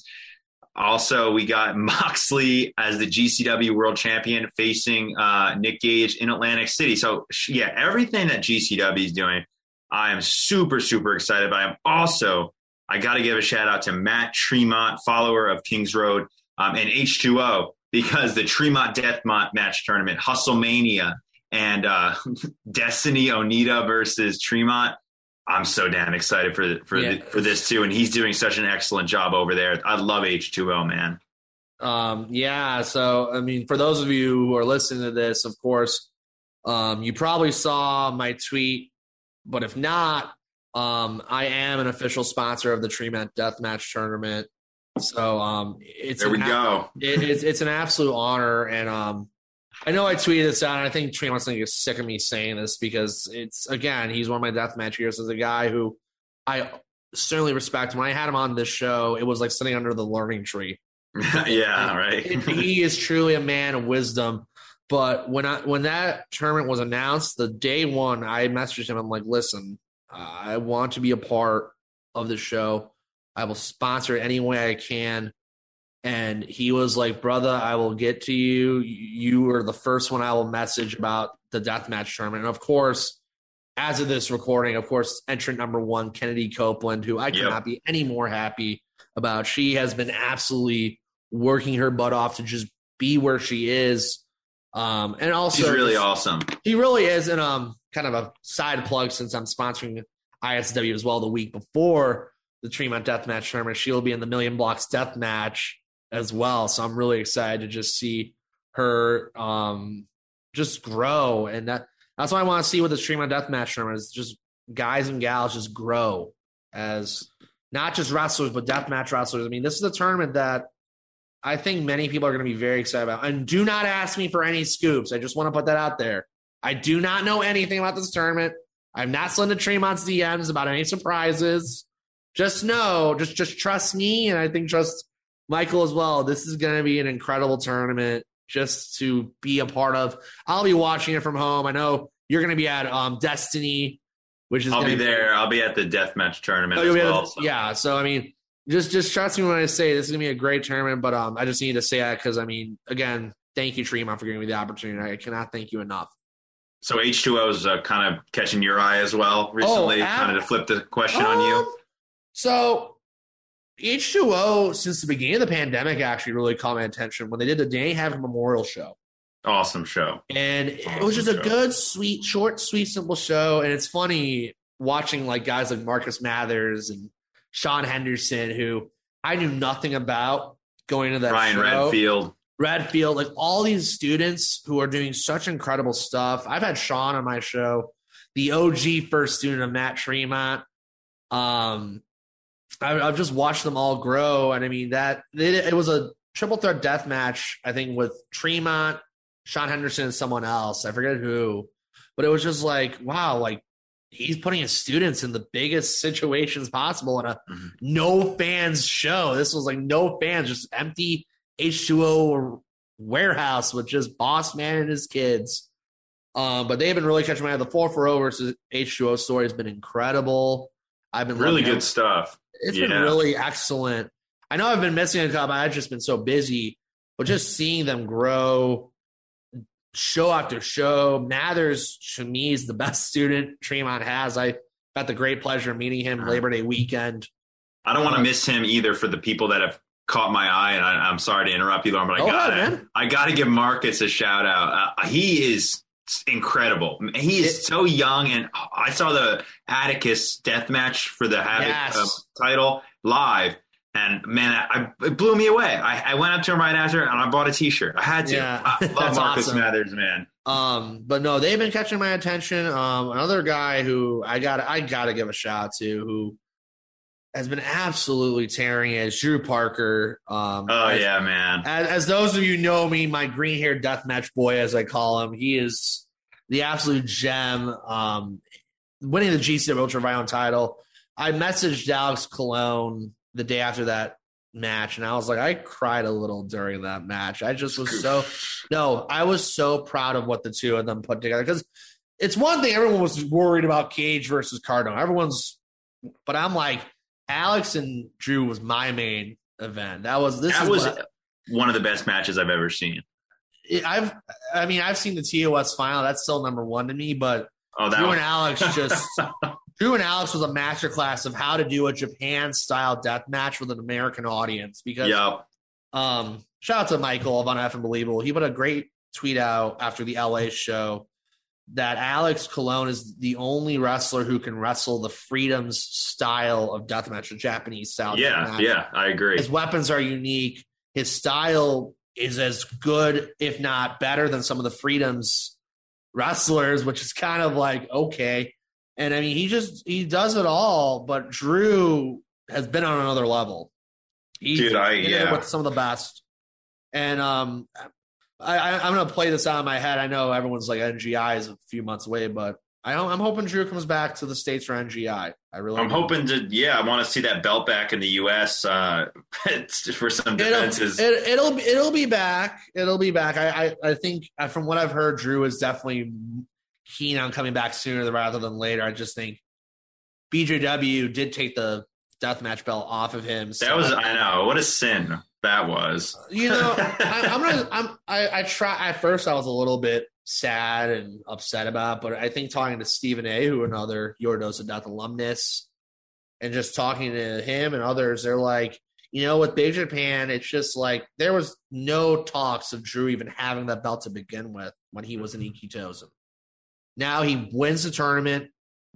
also we got Moxley as the GCW World Champion facing uh, Nick Gage in Atlantic City. So yeah, everything that GCW is doing, I am super super excited. But I'm also I got to give a shout out to Matt Tremont, follower of Kings Road, um, and H2O because the Tremont Death Match Tournament, Hustlemania and uh, Destiny Onita versus Tremont. I'm so damn excited for for yeah. the, for this too, and he's doing such an excellent job over there. I love H2O, man. Um, yeah. So, I mean, for those of you who are listening to this, of course, um, you probably saw my tweet, but if not, um, I am an official sponsor of the Tremont Deathmatch Tournament. So, um, it's there we go. It, it's it's an absolute honor, and um, I know I tweeted this out, and I think Trey to get sick of me saying this because it's again, he's one of my deathmatch heroes as a guy who I certainly respect. When I had him on this show, it was like sitting under the learning tree. yeah, right. he is truly a man of wisdom. But when I when that tournament was announced, the day one, I messaged him. I'm like, listen, uh, I want to be a part of the show. I will sponsor it any way I can and he was like, "Brother, I will get to you. You are the first one I will message about the deathmatch tournament." And of course, as of this recording, of course, entrant number one, Kennedy Copeland, who I cannot be any more happy about. She has been absolutely working her butt off to just be where she is. Um, and also, she's really awesome. He really is. And um, kind of a side plug since I'm sponsoring ISW as well the week before the Tremont Deathmatch tournament. She'll be in the Million Blocks Death Match as well. So I'm really excited to just see her um just grow. And that that's what I want to see with the Tremont Deathmatch tournament is just guys and gals just grow as not just wrestlers, but deathmatch wrestlers. I mean, this is a tournament that I think many people are going to be very excited about. And do not ask me for any scoops. I just want to put that out there. I do not know anything about this tournament. I'm not slid Tremont's DMs about any surprises. Just know, just just trust me, and I think trust Michael as well. This is going to be an incredible tournament just to be a part of. I'll be watching it from home. I know you're going to be at um, Destiny, which is I'll be there. Be- I'll be at the deathmatch tournament oh, as well. so. Yeah, so I mean, just just trust me when I say this is going to be a great tournament. But um, I just need to say that because I mean, again, thank you, Tremont, for giving me the opportunity. I cannot thank you enough. So H2O is uh, kind of catching your eye as well recently, oh, kind of to flip the question um, on you. Um, so H2O, since the beginning of the pandemic, actually really caught my attention when they did the Danny Havoc Memorial Show. Awesome show. And awesome it was just show. a good, sweet, short, sweet, simple show. And it's funny watching like guys like Marcus Mathers and Sean Henderson, who I knew nothing about going to that Ryan show. Redfield. Redfield, like all these students who are doing such incredible stuff. I've had Sean on my show, the OG first student of Matt Tremont. Um, I, have just watched them all grow, and I mean that it, it, was a triple threat death match. I think with Tremont, Sean Henderson, and someone else. I forget who, but it was just like wow, like he's putting his students in the biggest situations possible in a mm-hmm. no fans show. This was like no fans, just empty H2O warehouse with just Boss Man and his kids. Um, but they've been really catching my eye. The four for O versus H2O story has been incredible. I've been Really good stuff. It's been really excellent. I know I've been missing a couple. I've just been so busy, but just seeing them grow show after show. Mathers to me is the best student Tremont has. I got the great pleasure of meeting him Labor Day weekend. I don't want to miss him either for the people that have caught my eye. And I, I'm sorry to interrupt you, Lauren, but I Go got to. I got to give Marcus a shout out. Uh, he is incredible. He is so young, and I saw the Atticus death match for the Havoc Yes. uh, title live. And man, I, it blew me away. I, I went up to him right after, and I bought a T-shirt. I had to. Yeah, I love Marcus awesome. Mathers, man. Um, but no, they've been catching my attention. Um, another guy who I got I gotta give a shout out to who has been absolutely tearing it is Drew Parker. Um, Oh as- yeah, man. As, as those of you know me, my green haired deathmatch boy, as I call him, he is the absolute gem. Um, winning the GCW Ultra Violent title. I messaged Alex Colon the day after that match, and I was like, I cried a little during that match. I just was so no, I was so proud of what the two of them put together because it's one thing everyone was worried about Gage versus Cardona. Everyone's, but I'm like, Alex and Drew was my main event. That was this that was what- one of the best matches I've ever seen. I've I mean I've seen the TOS final. That's still number one to me. But Oh, that Drew was, and Alex just Drew and Alex was a masterclass of how to do a Japan style death match with an American audience. Because Yep. um, shout out to Michael of Unf Unbelievable. He put a great tweet out after the LA show that Alex Colon is the only wrestler who can wrestle the freedoms style of deathmatch, the Japanese style. Yeah, deathmatch. yeah, I agree. His weapons are unique. His style is as good, if not better, than some of the freedoms wrestlers, which is kind of like okay. And I mean, he just he does it all. But Drew has been on another level. He's Dude, I- yeah. with some of the best. And um, I, I, I'm gonna play this out of my head. I know everyone's like NGI is a few months away, but I, I'm hoping Drew comes back to the states for NGI. I really, I'm do. hoping to, yeah, I want to see that belt back in the U.S. Uh, for some defenses. It'll, it, it'll be it'll be back. It'll be back. I I, I think uh, from what I've heard, Drew is definitely keen on coming back sooner rather than later. I just think BJW did take the deathmatch belt off of him. so- that was, I know, what a sin that was. you know, I, I'm gonna. I'm. I, I try. At first, I was a little bit sad and upset about, but I think talking to Stephen A, who another Your Dose of Death alumnus, and just talking to him and others, they're like, you know, with Big Japan, it's just like there was no talks of Drew even having that belt to begin with when he was in mm-hmm. Ikkitousen. Now he wins the tournament,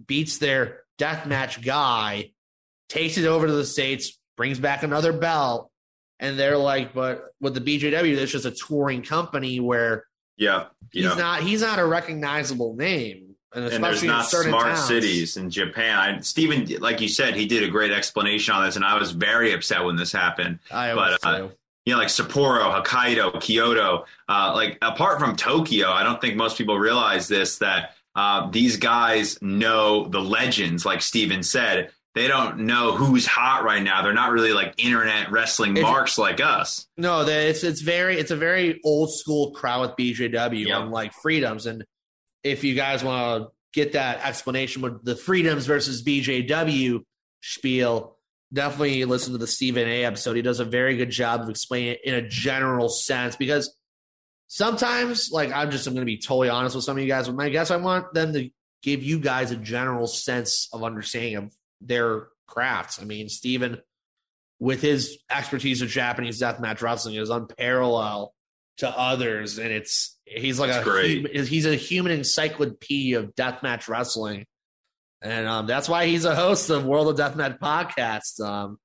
beats their deathmatch guy, takes it over to the states, brings back another belt and they're like, but with the BJW, it's just a touring company where Yeah, he's not he's not a recognizable name, and and there's especially not smart towns. cities in Japan. I, Stephen, like you said, he did a great explanation on this, and I was very upset when this happened. I But, uh, you know, like Sapporo, Hokkaido, Kyoto, uh, like apart from Tokyo, I don't think most people realize this that uh, these guys know the legends, like Steven said. They don't know who's hot right now. They're not really like internet wrestling If- marks like us. No, it's it's very it's a very old school crowd with BJW Yep. and like freedoms. And if you guys want to get that explanation with the freedoms versus BJW spiel, definitely listen to the Stephen A episode. He does a very good job of explaining it in a general sense because sometimes, like I'm just I'm going to be totally honest with some of you guys. With my guess, I want them to give you guys a general sense of understanding of their crafts. I mean, Stephen with his expertise of Japanese deathmatch wrestling is unparalleled to others, and it's he's like That's a great. he's a human encyclopedia of deathmatch wrestling, and um, that's why he's a host of World of Deathmatch podcast. Um,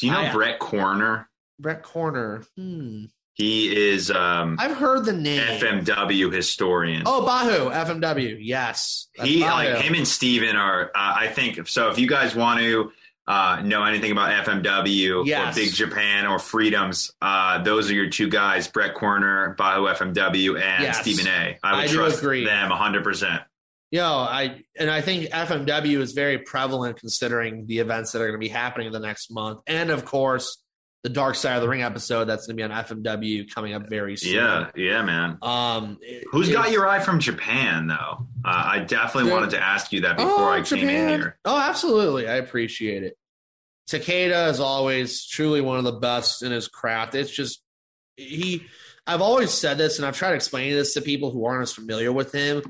Do you know I- Brett Corner? Brett Corner, hmm. He is um, I've heard the name. FMW historian. Oh, Bahu FMW, yes, he Bahu. like him and Steven are uh, I think so if you guys want to uh, know anything about FMW Yes. or Big Japan or Freedoms uh, those are your two guys Brett Corner Bahu FMW and Yes. Stephen A I would I trust agree. them 100% Yo, I and I think FMW is very prevalent considering the events that are going to be happening in the next month, and of course the Dark Side of the Ring episode that's going to be on FMW coming up very soon. Yeah, yeah, man. Um, it- Who's got your eye from Japan, though? Uh, I definitely wanted to ask you that before Oh, I came in here. Oh, absolutely. I appreciate it. Takeda is always truly one of the best in his craft. It's just he I've always said this and I've tried to explain this to people who aren't as familiar with him.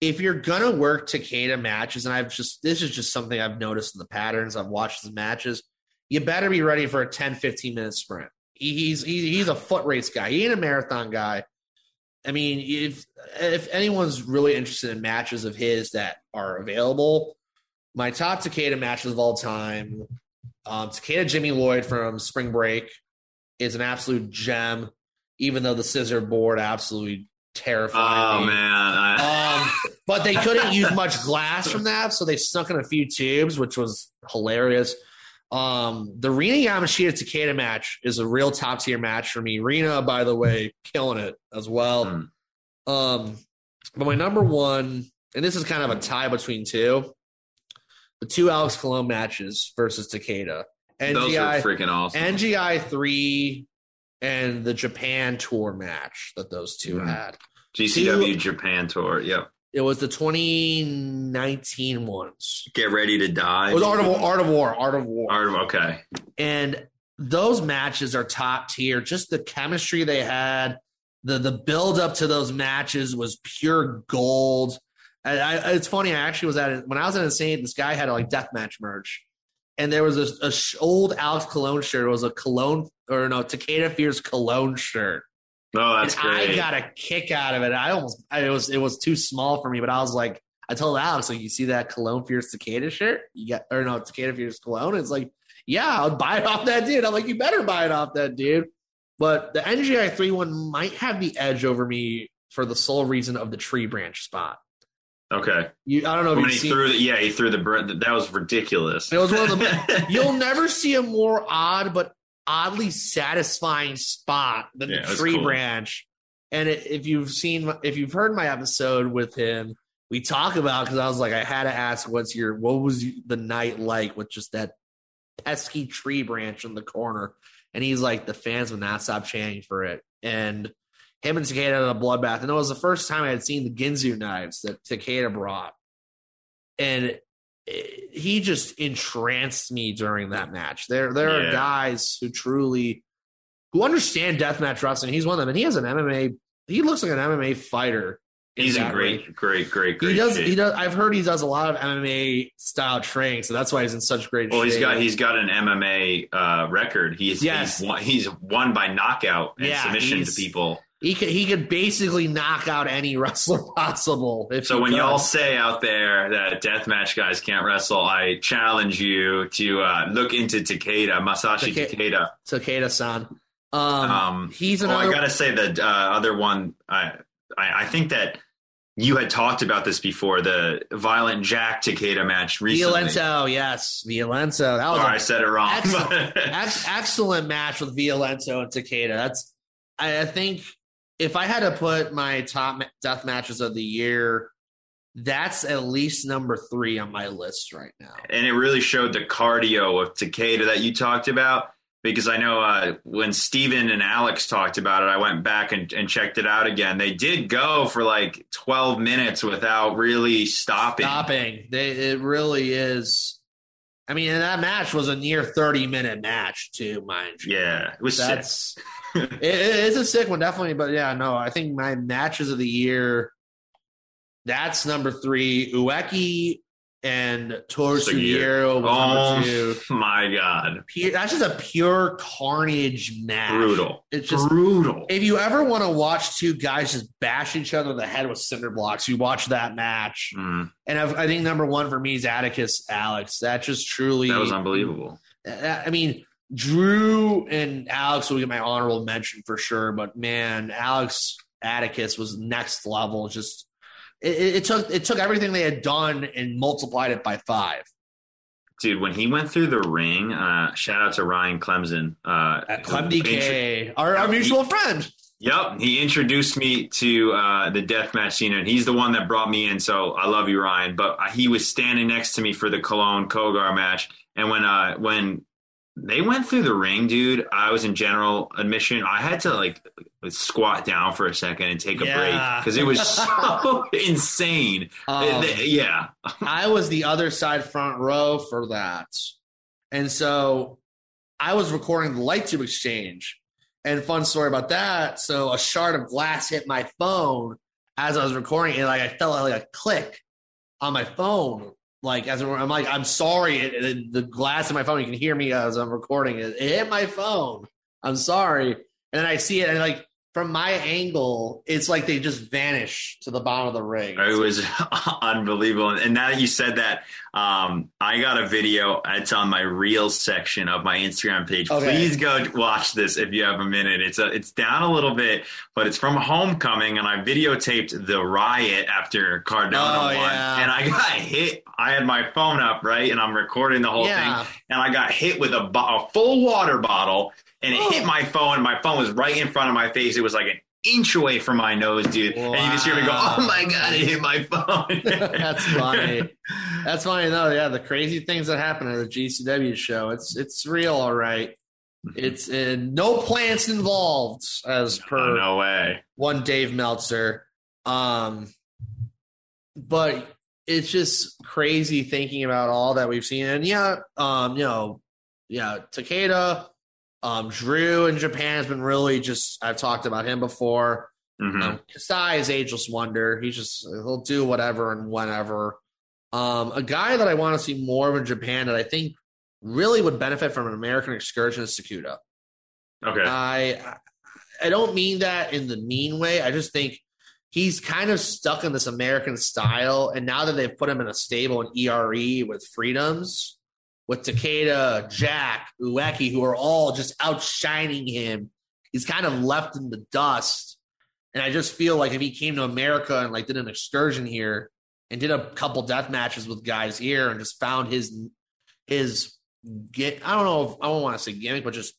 If you're gonna work Takeda matches, and I've just this is just something I've noticed in the patterns, I've watched his matches, you better be ready for a 10, 15 minute sprint. He's he's a foot race guy. He ain't a marathon guy. I mean, if if anyone's really interested in matches of his that are available, my top Takeda matches of all time, um, Takeda Jimmy Lloyd from Spring Break is an absolute gem, even though the scissor board absolutely terrified Oh me. man, Um, but they couldn't use much glass from that, so they snuck in a few tubes, which was hilarious. Um, the Rina Yamashita Takeda match is a real top tier match for me. Rina, by the way, killing it as well. Mm. Um, but my number one, and this is kind of a tie between two, the two Alex Colon matches versus Takeda. And those are freaking awesome. NGI three, and the Japan tour match that those two Mhm. had. GCW Japan tour. Yep. It was the 2019 ones. Get ready to die. It was Art of War, Art of War, Art of War. Art of okay. And those matches are top tier. Just the chemistry they had, the the build up to those matches was pure gold. And I, it's funny. I actually was at when I was at Insane. This guy had a like death match merch, and there was a, a sh- old Alex Colon shirt. It was a Colon or no Takeda Fears Colon shirt. Oh, that's and great. I got a kick out of it. I almost I, it was it was too small for me, but I was like, I told Alex, like, you see that Colon for your cicada shirt? You got or no Takeda Fierce Colon? It's like, yeah, I'll buy it off that dude. I'm like, you better buy it off that dude. But the NGI three one might have the edge over me for the sole reason of the tree branch spot. okay. You, I don't know if When he seen. threw the yeah, he threw the that was ridiculous. It was one of the- You'll never see a more odd but oddly satisfying spot than Yeah, the tree cool. branch. And it, if you've seen, if you've heard my episode with him, we talk about because I was like, I had to ask, what's your, what was the night like with just that pesky tree branch in the corner? And he's like, the fans would not stop chanting for it. And him and Takeda had a bloodbath. And it was the first time I had seen the Ginsu knives that Takeda brought. And he just entranced me during that match. There, there are guys who truly who understand deathmatch wrestling. He's one of them, and he has an MMA. He looks like an MMA fighter. He's in that great, great, great, great. He does. shape. He does. I've heard he does a lot of MMA style training, so that's why he's in such great Well, shape. he's got he's got an MMA uh, record. He's Yes. he's, won, he's won by knockout and Yeah, submission to people. He could. He could basically knock out any wrestler possible. If So when could. y'all say out there that deathmatch guys can't wrestle, I challenge you to uh, look into Takeda, Masashi Take- Takeda. Takeda-san, um, Um, he's Oh. I gotta say the uh, other one. I, I I think that you had talked about this before the violent Jack Takeda match recently. Violento, yes, Violento. That was Or a I said it wrong. Excellent. Ex- excellent match with Violento and Takeda. That's I, I think if I had to put my top death matches of the year, that's at least number three on my list right now. and it really showed the cardio of Takeda that you talked about. Because I know uh, when Steven and Alex talked about it, I went back and, and checked it out again. They did go for like 12 minutes without really stopping. Stopping, they, it really is. I mean, and that match was a near thirty minute match too, mind you. Yeah, it was that's it, it's a sick one, definitely. But yeah, no, I think my matches of the year. That's number three. Ueki and. Sugiura was. Oh my god, Pure, that's just a pure carnage match. brutal! It's just brutal. if you ever want to watch two guys just bash each other in the head with cinder blocks, you watch that match. Mm, And I've, I think number one for me is Atticus Alex. That just truly that was unbelievable. I mean, Drew and Alex will get my honorable mention for sure, but man, Alex Atticus was next level. Just it, it took it took everything they had done and multiplied it by five. Dude, when he went through the ring, uh, shout out to Ryan Clemson. Uh, At Clem who DK, our, our He- mutual friend. Yep, he introduced me to uh, the deathmatch scene, and he's the one that brought me in. So I love you, Ryan. But uh, he was standing next to me for the Colon Cogar match, and when uh, when they went through the ring, dude. I was in general admission. I had to like squat down for a second and take a Yeah. break because it was so insane. Um, They- yeah, I was the other side front row for that. And so I was recording the light tube exchange. And fun story about that. So a shard of glass hit my phone as I was recording, and like I felt like a click on my phone. Like as I'm like, I'm sorry, it, it- the glass in my phone. You can hear me as I'm recording it. It hit my phone. I'm sorry. And then I see it, and like from my angle, it's like they just vanish to the bottom of the ring. it was unbelievable. And now that you said that, um, I got a video. It's on my Reels section of my Instagram page. Okay. Please go watch this if you have a minute. It's a, it's down a little bit, but it's from Homecoming, and I videotaped the riot after Cardona Oh, won, yeah. and I got hit. I had my phone up right, and I'm recording the whole Yeah. thing, and I got hit with a, bo- a full water bottle, and it Oh. hit my phone. My phone was right in front of my face. It was like an inch away from my nose, dude. And you just hear me go, "Oh my god, it hit my phone." That's funny. That's funny though. Yeah, the crazy things that happen at the GCW show. It's it's real, all right. It's uh, no plants involved, as per no way. one Dave Meltzer. Um, but it's just crazy thinking about all that we've seen. And yeah, um, you know, yeah, Takeda, um, Drew in Japan has been really just. I've talked about him before. Mhm. Um, Kasai is ageless wonder. He's just he'll do whatever and whenever. Um, a guy that I want to see more of in Japan that I think really would benefit from an American excursion is Sakuda. Okay. I I don't mean that in the mean way. I just think he's kind of stuck in this American style, and now that they've put him in a stable in ERE with freedoms, with Takeda, Jack, Ueki, who are all just outshining him, he's kind of left in the dust. And I just feel like if he came to America and like did an excursion here and did a couple death matches with guys here and just found his his get I don't know if I don't want to say gimmick, but just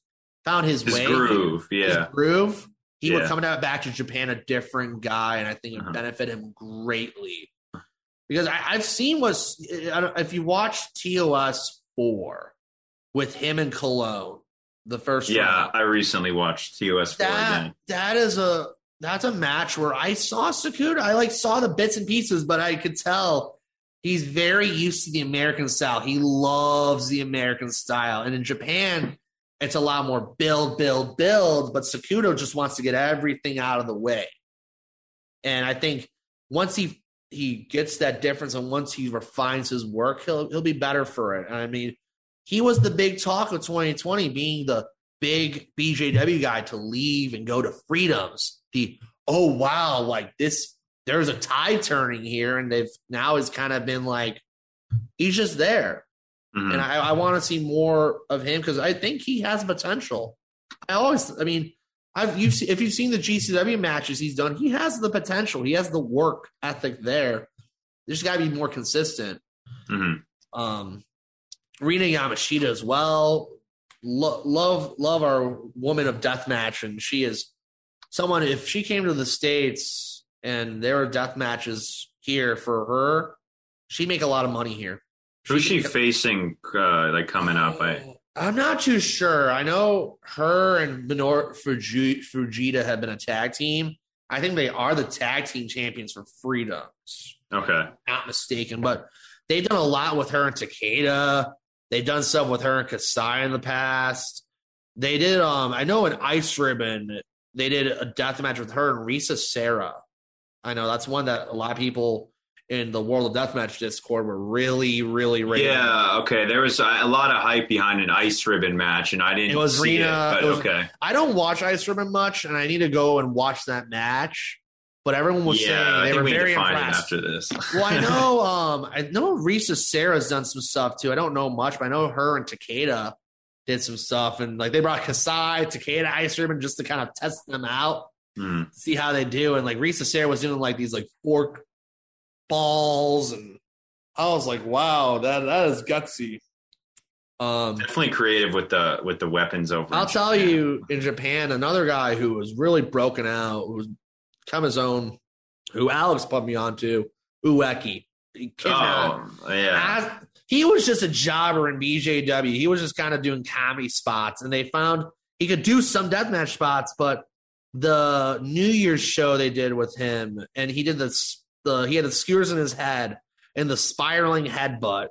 found his, His way groove, his yeah. groove, he would come out back to Japan a different guy, and I think it would Uh-huh. benefit him greatly. Because I, I've seen don't, if you watch TOS four with him and Colon, the first Yeah, round, I recently watched TOS four that again. that is a that's a match where I saw Sakuda. I like saw the bits and pieces, but I could tell he's very used to the American style. He loves the American style, and in Japan, it's a lot more build, build, build. But Sakuda just wants to get everything out of the way, and I think once he he gets that difference, and once he refines his work, he'll he'll be better for it. And I mean, he was the big talk of 2020, being the big BJW guy to leave and go to Freedoms. The oh wow, like this, there's a tide turning here, and they've now has kind of been like he's just there, Mhm. and I, I want to see more of him because I think he has potential. I always, I mean, I've you've se- if you've seen the GCW matches he's done, he has the potential. He has the work ethic there. There's got to be more consistent Mhm. um Rina Yamashita as well. Lo- love love our woman of deathmatch, and she is someone. If she came to the states and there were death matches here for her, she'd make a lot of money here. Who's she facing? Uh, like coming up? I I'm not too sure. I know her and Minoru Fuji- Fujita have been a tag team. I think they are the tag team champions for Freedoms. okay. not mistaken. But they've done a lot with her and Takeda. They've done stuff with her and Kasai in the past. They did um I know in Ice Ribbon, they did a death match with her and Risa Sera. I know that's one that a lot of people in the World of Deathmatch Discord were really, really raving. Yeah. Okay. There was a lot of hype behind an ice ribbon match, and I didn't. It was see Rina- It, it was- okay. I don't watch Ice Ribbon much, and I need to go and watch that match. But everyone was yeah, saying they were we very to find it impressed. after this. well, I know, um, I know Risa Sera's done some stuff too. I don't know much, but I know her and Takeda did some stuff, and like they brought Kasai, Takeda, Ice Ribbon just to kind of test them out, Hmm. see how they do. And like Risa Sera was doing like these like fork balls, and I was like, wow, that that is gutsy. Um, Definitely creative with the with the weapons over. I'll tell Japan. you, in Japan, another guy who was really broken out, who's come his own, who Alex put me on to, Ueki. He Oh yeah. as he was just a jobber in BJW. He was just kind of doing comedy spots, and they found he could do some deathmatch spots, but the New Year's show they did with him, and he did the the he had the skewers in his head and the spiraling headbutt.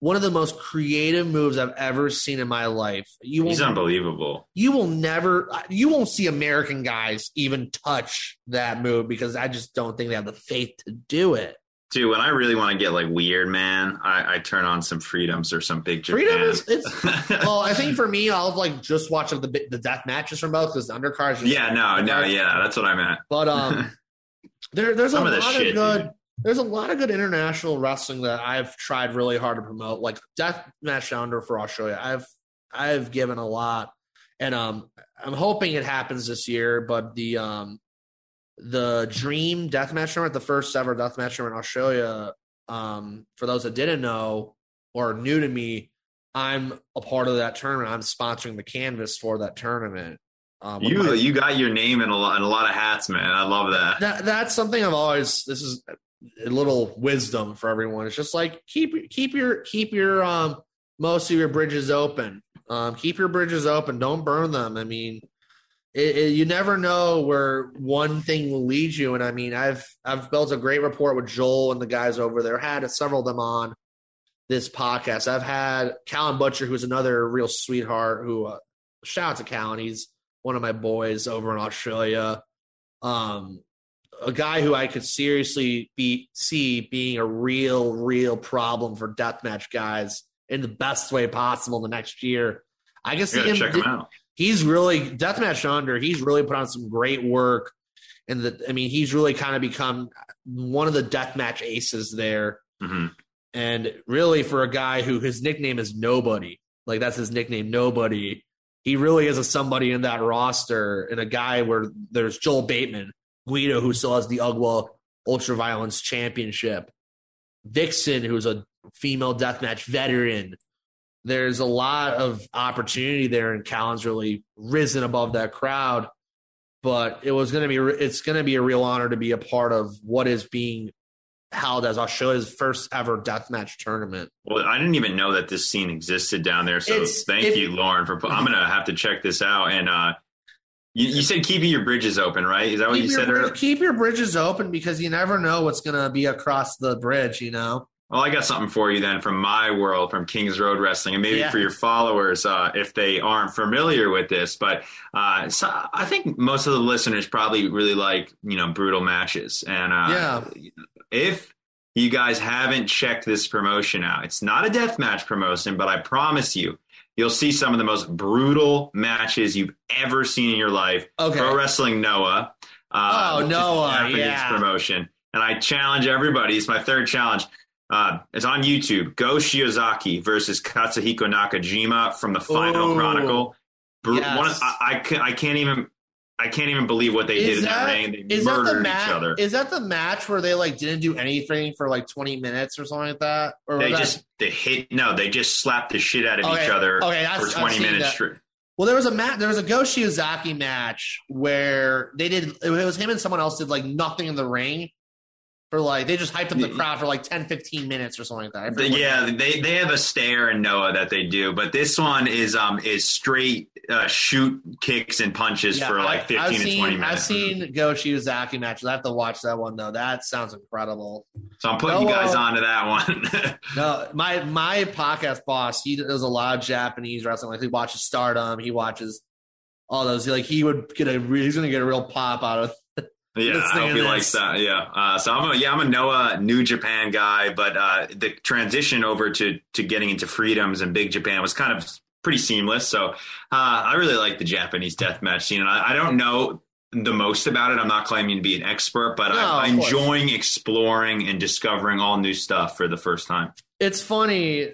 One of the most creative moves I've ever seen in my life. You He's unbelievable. you will never, you won't see American guys even touch that move because I just don't think they have the faith to do it. Dude, when I really want to get like weird, man, I, I turn on some freedoms or some big Japan. Freedom is it's well, I think for me, I'll like just watch the the death matches from both because the undercards. Yeah, no, no, yeah, that's what I meant. But um, there there's a Some lot of shit, good. dude. There's a lot of good international wrestling that I've tried really hard to promote, like Death Match Under for Australia. I've I've given a lot, and um, I'm hoping it happens this year. But the um, the Dream Death Match Tournament, the first ever Death Match Tournament in Australia. Um, for those that didn't know or new to me, I'm a part of that tournament. I'm sponsoring the canvas for that tournament. Um, You my- you got your name in a lot in a lot of hats, man. I love that. that that's something I've always. This is a little wisdom for everyone. It's just like keep keep your keep your um most of your bridges open. Um, keep your bridges open. Don't burn them. I mean, it, it, you never know where one thing will lead you. And I mean, I've I've built a great rapport with Joel and the guys over there. Had several of them on this podcast. I've had Callan Butcher, who's another real sweetheart. Who uh, shout out to Callan. He's one of my boys over in Australia. Um, a guy who I could seriously be see being a real, real problem for deathmatch guys in the best way possible the next year. I can see him. check him out. He's really deathmatch under. He's really put on some great work, and the, I mean, he's really kind of become one of the deathmatch aces there. hmm And really, for a guy who his nickname is Nobody, like that's his nickname, Nobody. He really is a somebody in that roster, and a guy where there's Joel Bateman, Guido, who still has the UGWA Ultraviolence Championship, Vixen, who's a female deathmatch veteran. There's a lot of opportunity there, and Callan's really risen above that crowd. But it was going to be, it's going to be a real honor to be a part of what is being held as Australia's first ever deathmatch tournament. Well, I didn't even know that this scene existed down there. So It's- thank you, Lauren, for. I'm gonna have to check this out. And uh, you, you said keeping your bridges open, right? Is that what you your, said earlier? keep your bridges open because you never know what's going to be across the bridge, you know? Well, I got something for you then from my world, from Kings Road Wrestling, and maybe Yeah. for your followers uh, if they aren't familiar with this. But uh, so I think most of the listeners probably really like you know brutal matches, and uh, Yeah. if you guys haven't checked this promotion out, it's not a death match promotion, but I promise you. You'll see some of the most brutal matches you've ever seen in your life. Okay. Pro Wrestling Noah. Uh, Oh, Noah, yeah. promotion. And I challenge everybody. It's my third challenge. Uh, it's on YouTube. Go Shiozaki versus Katsuhiko Nakajima from the Final Ooh. Chronicle. Bru- Yes. one, I, I, ca- I can't even. I can't even believe what they did Is in that, that, ring. They is that the murdered each other. Is that the match where they like didn't do anything for like 20 minutes or something like that? Or they that- just they hit. No, they just slapped the shit out of Okay, each other okay, for twenty minutes straight. Well, there was a match. There was a Go Shiozaki match where they did. It was him and someone else did like nothing in the ring for like they just hyped up the crowd for like 10, 15 minutes or something like that. I forget The- what- yeah, they they have a stare in Noah that they do, but this one is um is straight uh, shoot kicks and punches Yeah, for like fifteen I've to seen, twenty minutes. I've seen Go Shiozaki matches. I have to watch that one though. That sounds incredible. so I'm putting you Noah- guys onto that one. No, my my podcast boss, he does a lot of Japanese wrestling. Like he watches Stardom, he watches all those. Like he would get a he's gonna get a real pop out of Yeah, I hope he this. likes that. Yeah. Uh, so I'm a yeah I'm a Noah New Japan guy, but uh, the transition over to to getting into Freedoms and Big Japan was kind of pretty seamless. So uh, I really like the Japanese deathmatch scene, and I, I don't know the most about it. I'm not claiming to be an expert, but No, I, I'm enjoying exploring and discovering all new stuff for the first time. it's funny.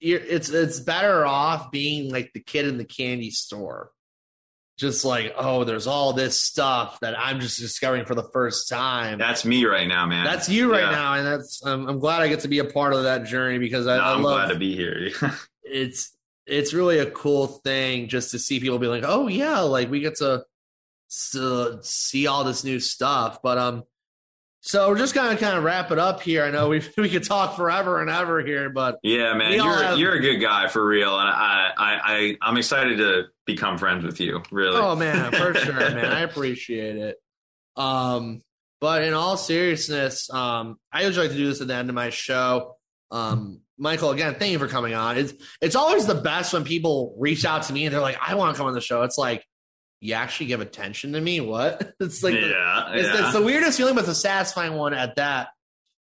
You're, it's it's better off being like the kid in the candy store, just like oh, there's all this stuff that I'm just discovering for the first time. That's me right now, man. That's you right Yeah. now, and that's um, I'm glad I get to be a part of that journey because I, No, I I'm love glad to be here. it's it's really a cool thing just to see people be like, oh yeah, like we get to, to see all this new stuff. But um, So we're just gonna kind of wrap it up here. I know we we could talk forever and ever here, but Yeah, man, you're have- you're a good guy for real, and I I I I'm excited to become friends with you. Really. oh man, for sure, man, I appreciate it. Um, but in all seriousness, um, I usually like to do this at the end of my show. Um, Michael, again, thank you for coming on. It's it's always the best when people reach out to me and they're like, "I want to come on the show." It's like you actually give attention to me. What? It's like the- yeah, It's, yeah. it's the weirdest feeling, but the satisfying one at that.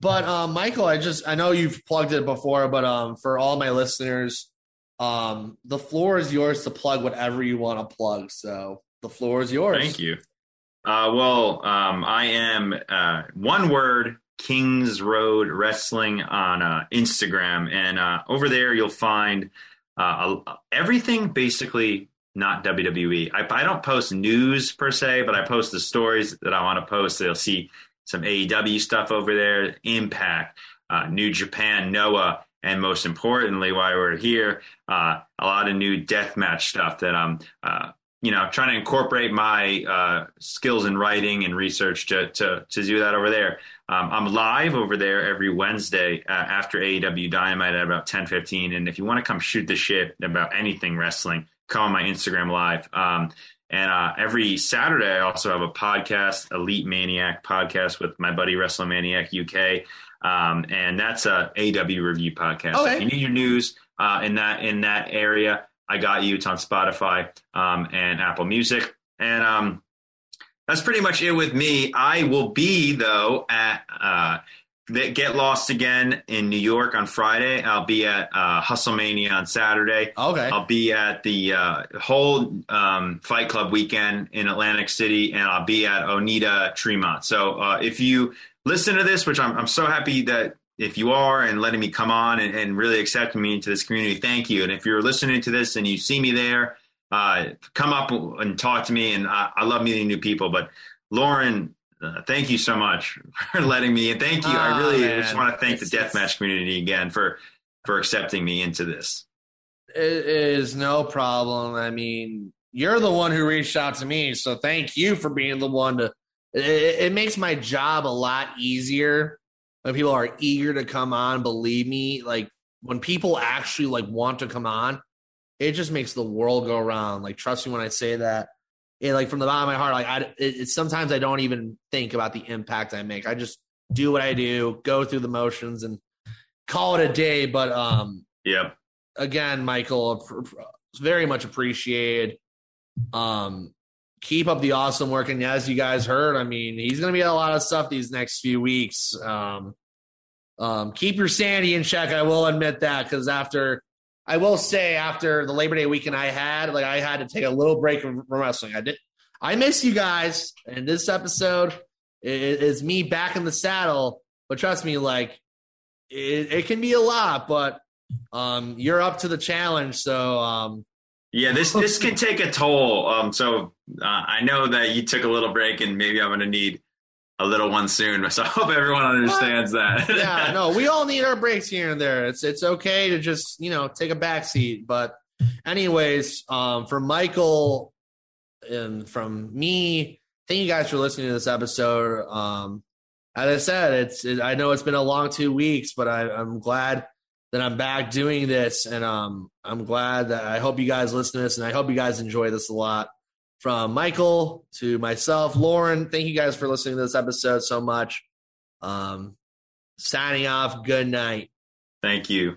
But um, Michael, I just I know you've plugged it before, but um, for all my listeners, um, the floor is yours to plug whatever you want to plug. So the floor is yours. Thank you. Uh, well, um, I am uh, one word Kings Road Wrestling on uh, Instagram, and uh, over there you'll find uh, everything basically not WWE. I, I don't post news per se, but I post the stories that I want to post. So you'll see some AEW stuff over there, Impact, uh, New Japan, Noah, and most importantly, while we're here, uh, a lot of new deathmatch stuff that I'm uh, you know, trying to incorporate my uh, skills in writing and research to to to do that over there. Um, I'm live over there every Wednesday uh, after AEW Dynamite at about 10:15, and if you want to come shoot the shit about anything wrestling, come on my Instagram live. Um, and uh, every Saturday, I also have a podcast, Elite Maniac podcast with my buddy WrestleManiac UK, um, and that's a AW review podcast. Okay. If you need your news uh, in that in that area, I got you. It's on Spotify um, and Apple Music, and um, that's pretty much it with me. I will be though at uh, Get Lost again in New York on Friday. I'll be at uh, Hustlemania on Saturday. Okay. I'll be at the uh, whole um, Fight Club weekend in Atlantic City, and I'll be at Onita Tremont. So uh, if you listen to this, which I'm, I'm so happy that if you are and letting me come on and, and really accepting me into this community, thank you. And if you're listening to this and you see me there, uh, come up and talk to me. And I, I love meeting new people. But Lauren, uh, thank you so much for letting me. And thank you. I Ah, really man. just want to thank the It's- it's- deathmatch community again for for accepting me into this. It is no problem. I mean, you're the one who reached out to me, so thank you for being the one to. It, it makes my job a lot easier when people are eager to come on. Believe me, like when people actually like want to come on, it just makes the world go round. Like trust me when I say that. It like from the bottom of my heart, like I, it, it's sometimes I don't even think about the impact I make. I just do what I do, go through the motions, and call it a day. But um, yeah. again, Michael, very much appreciated. Um, keep up the awesome work, and as you guys heard, I mean, he's going to be a lot of stuff these next few weeks. Um, um, keep your sanity in check. I will admit that because after, I will say after the Labor Day weekend I had, like I had to take a little break from, wrestling. I did. I miss you guys, and this episode is me back in the saddle. But trust me, like it, it can be a lot, but um, you're up to the challenge. So um, Yeah, this this can take a toll. Um, so uh, I know that you took a little break, and maybe I'm going to need a little one soon. So I hope everyone understands that. yeah, no, we all need our breaks here and there. It's it's okay to just you know take a back seat. But anyways, um, for Michael and from me, thank you guys for listening to this episode. Um, as I said, it's it, I know it's been a long two weeks, but I, I'm glad that I'm back doing this, and um, I'm glad that I hope you guys listen to this, and I hope you guys enjoy this a lot. From Michael to myself, Lauren, thank you guys for listening to this episode so much. Um, signing off. Good night. Thank you.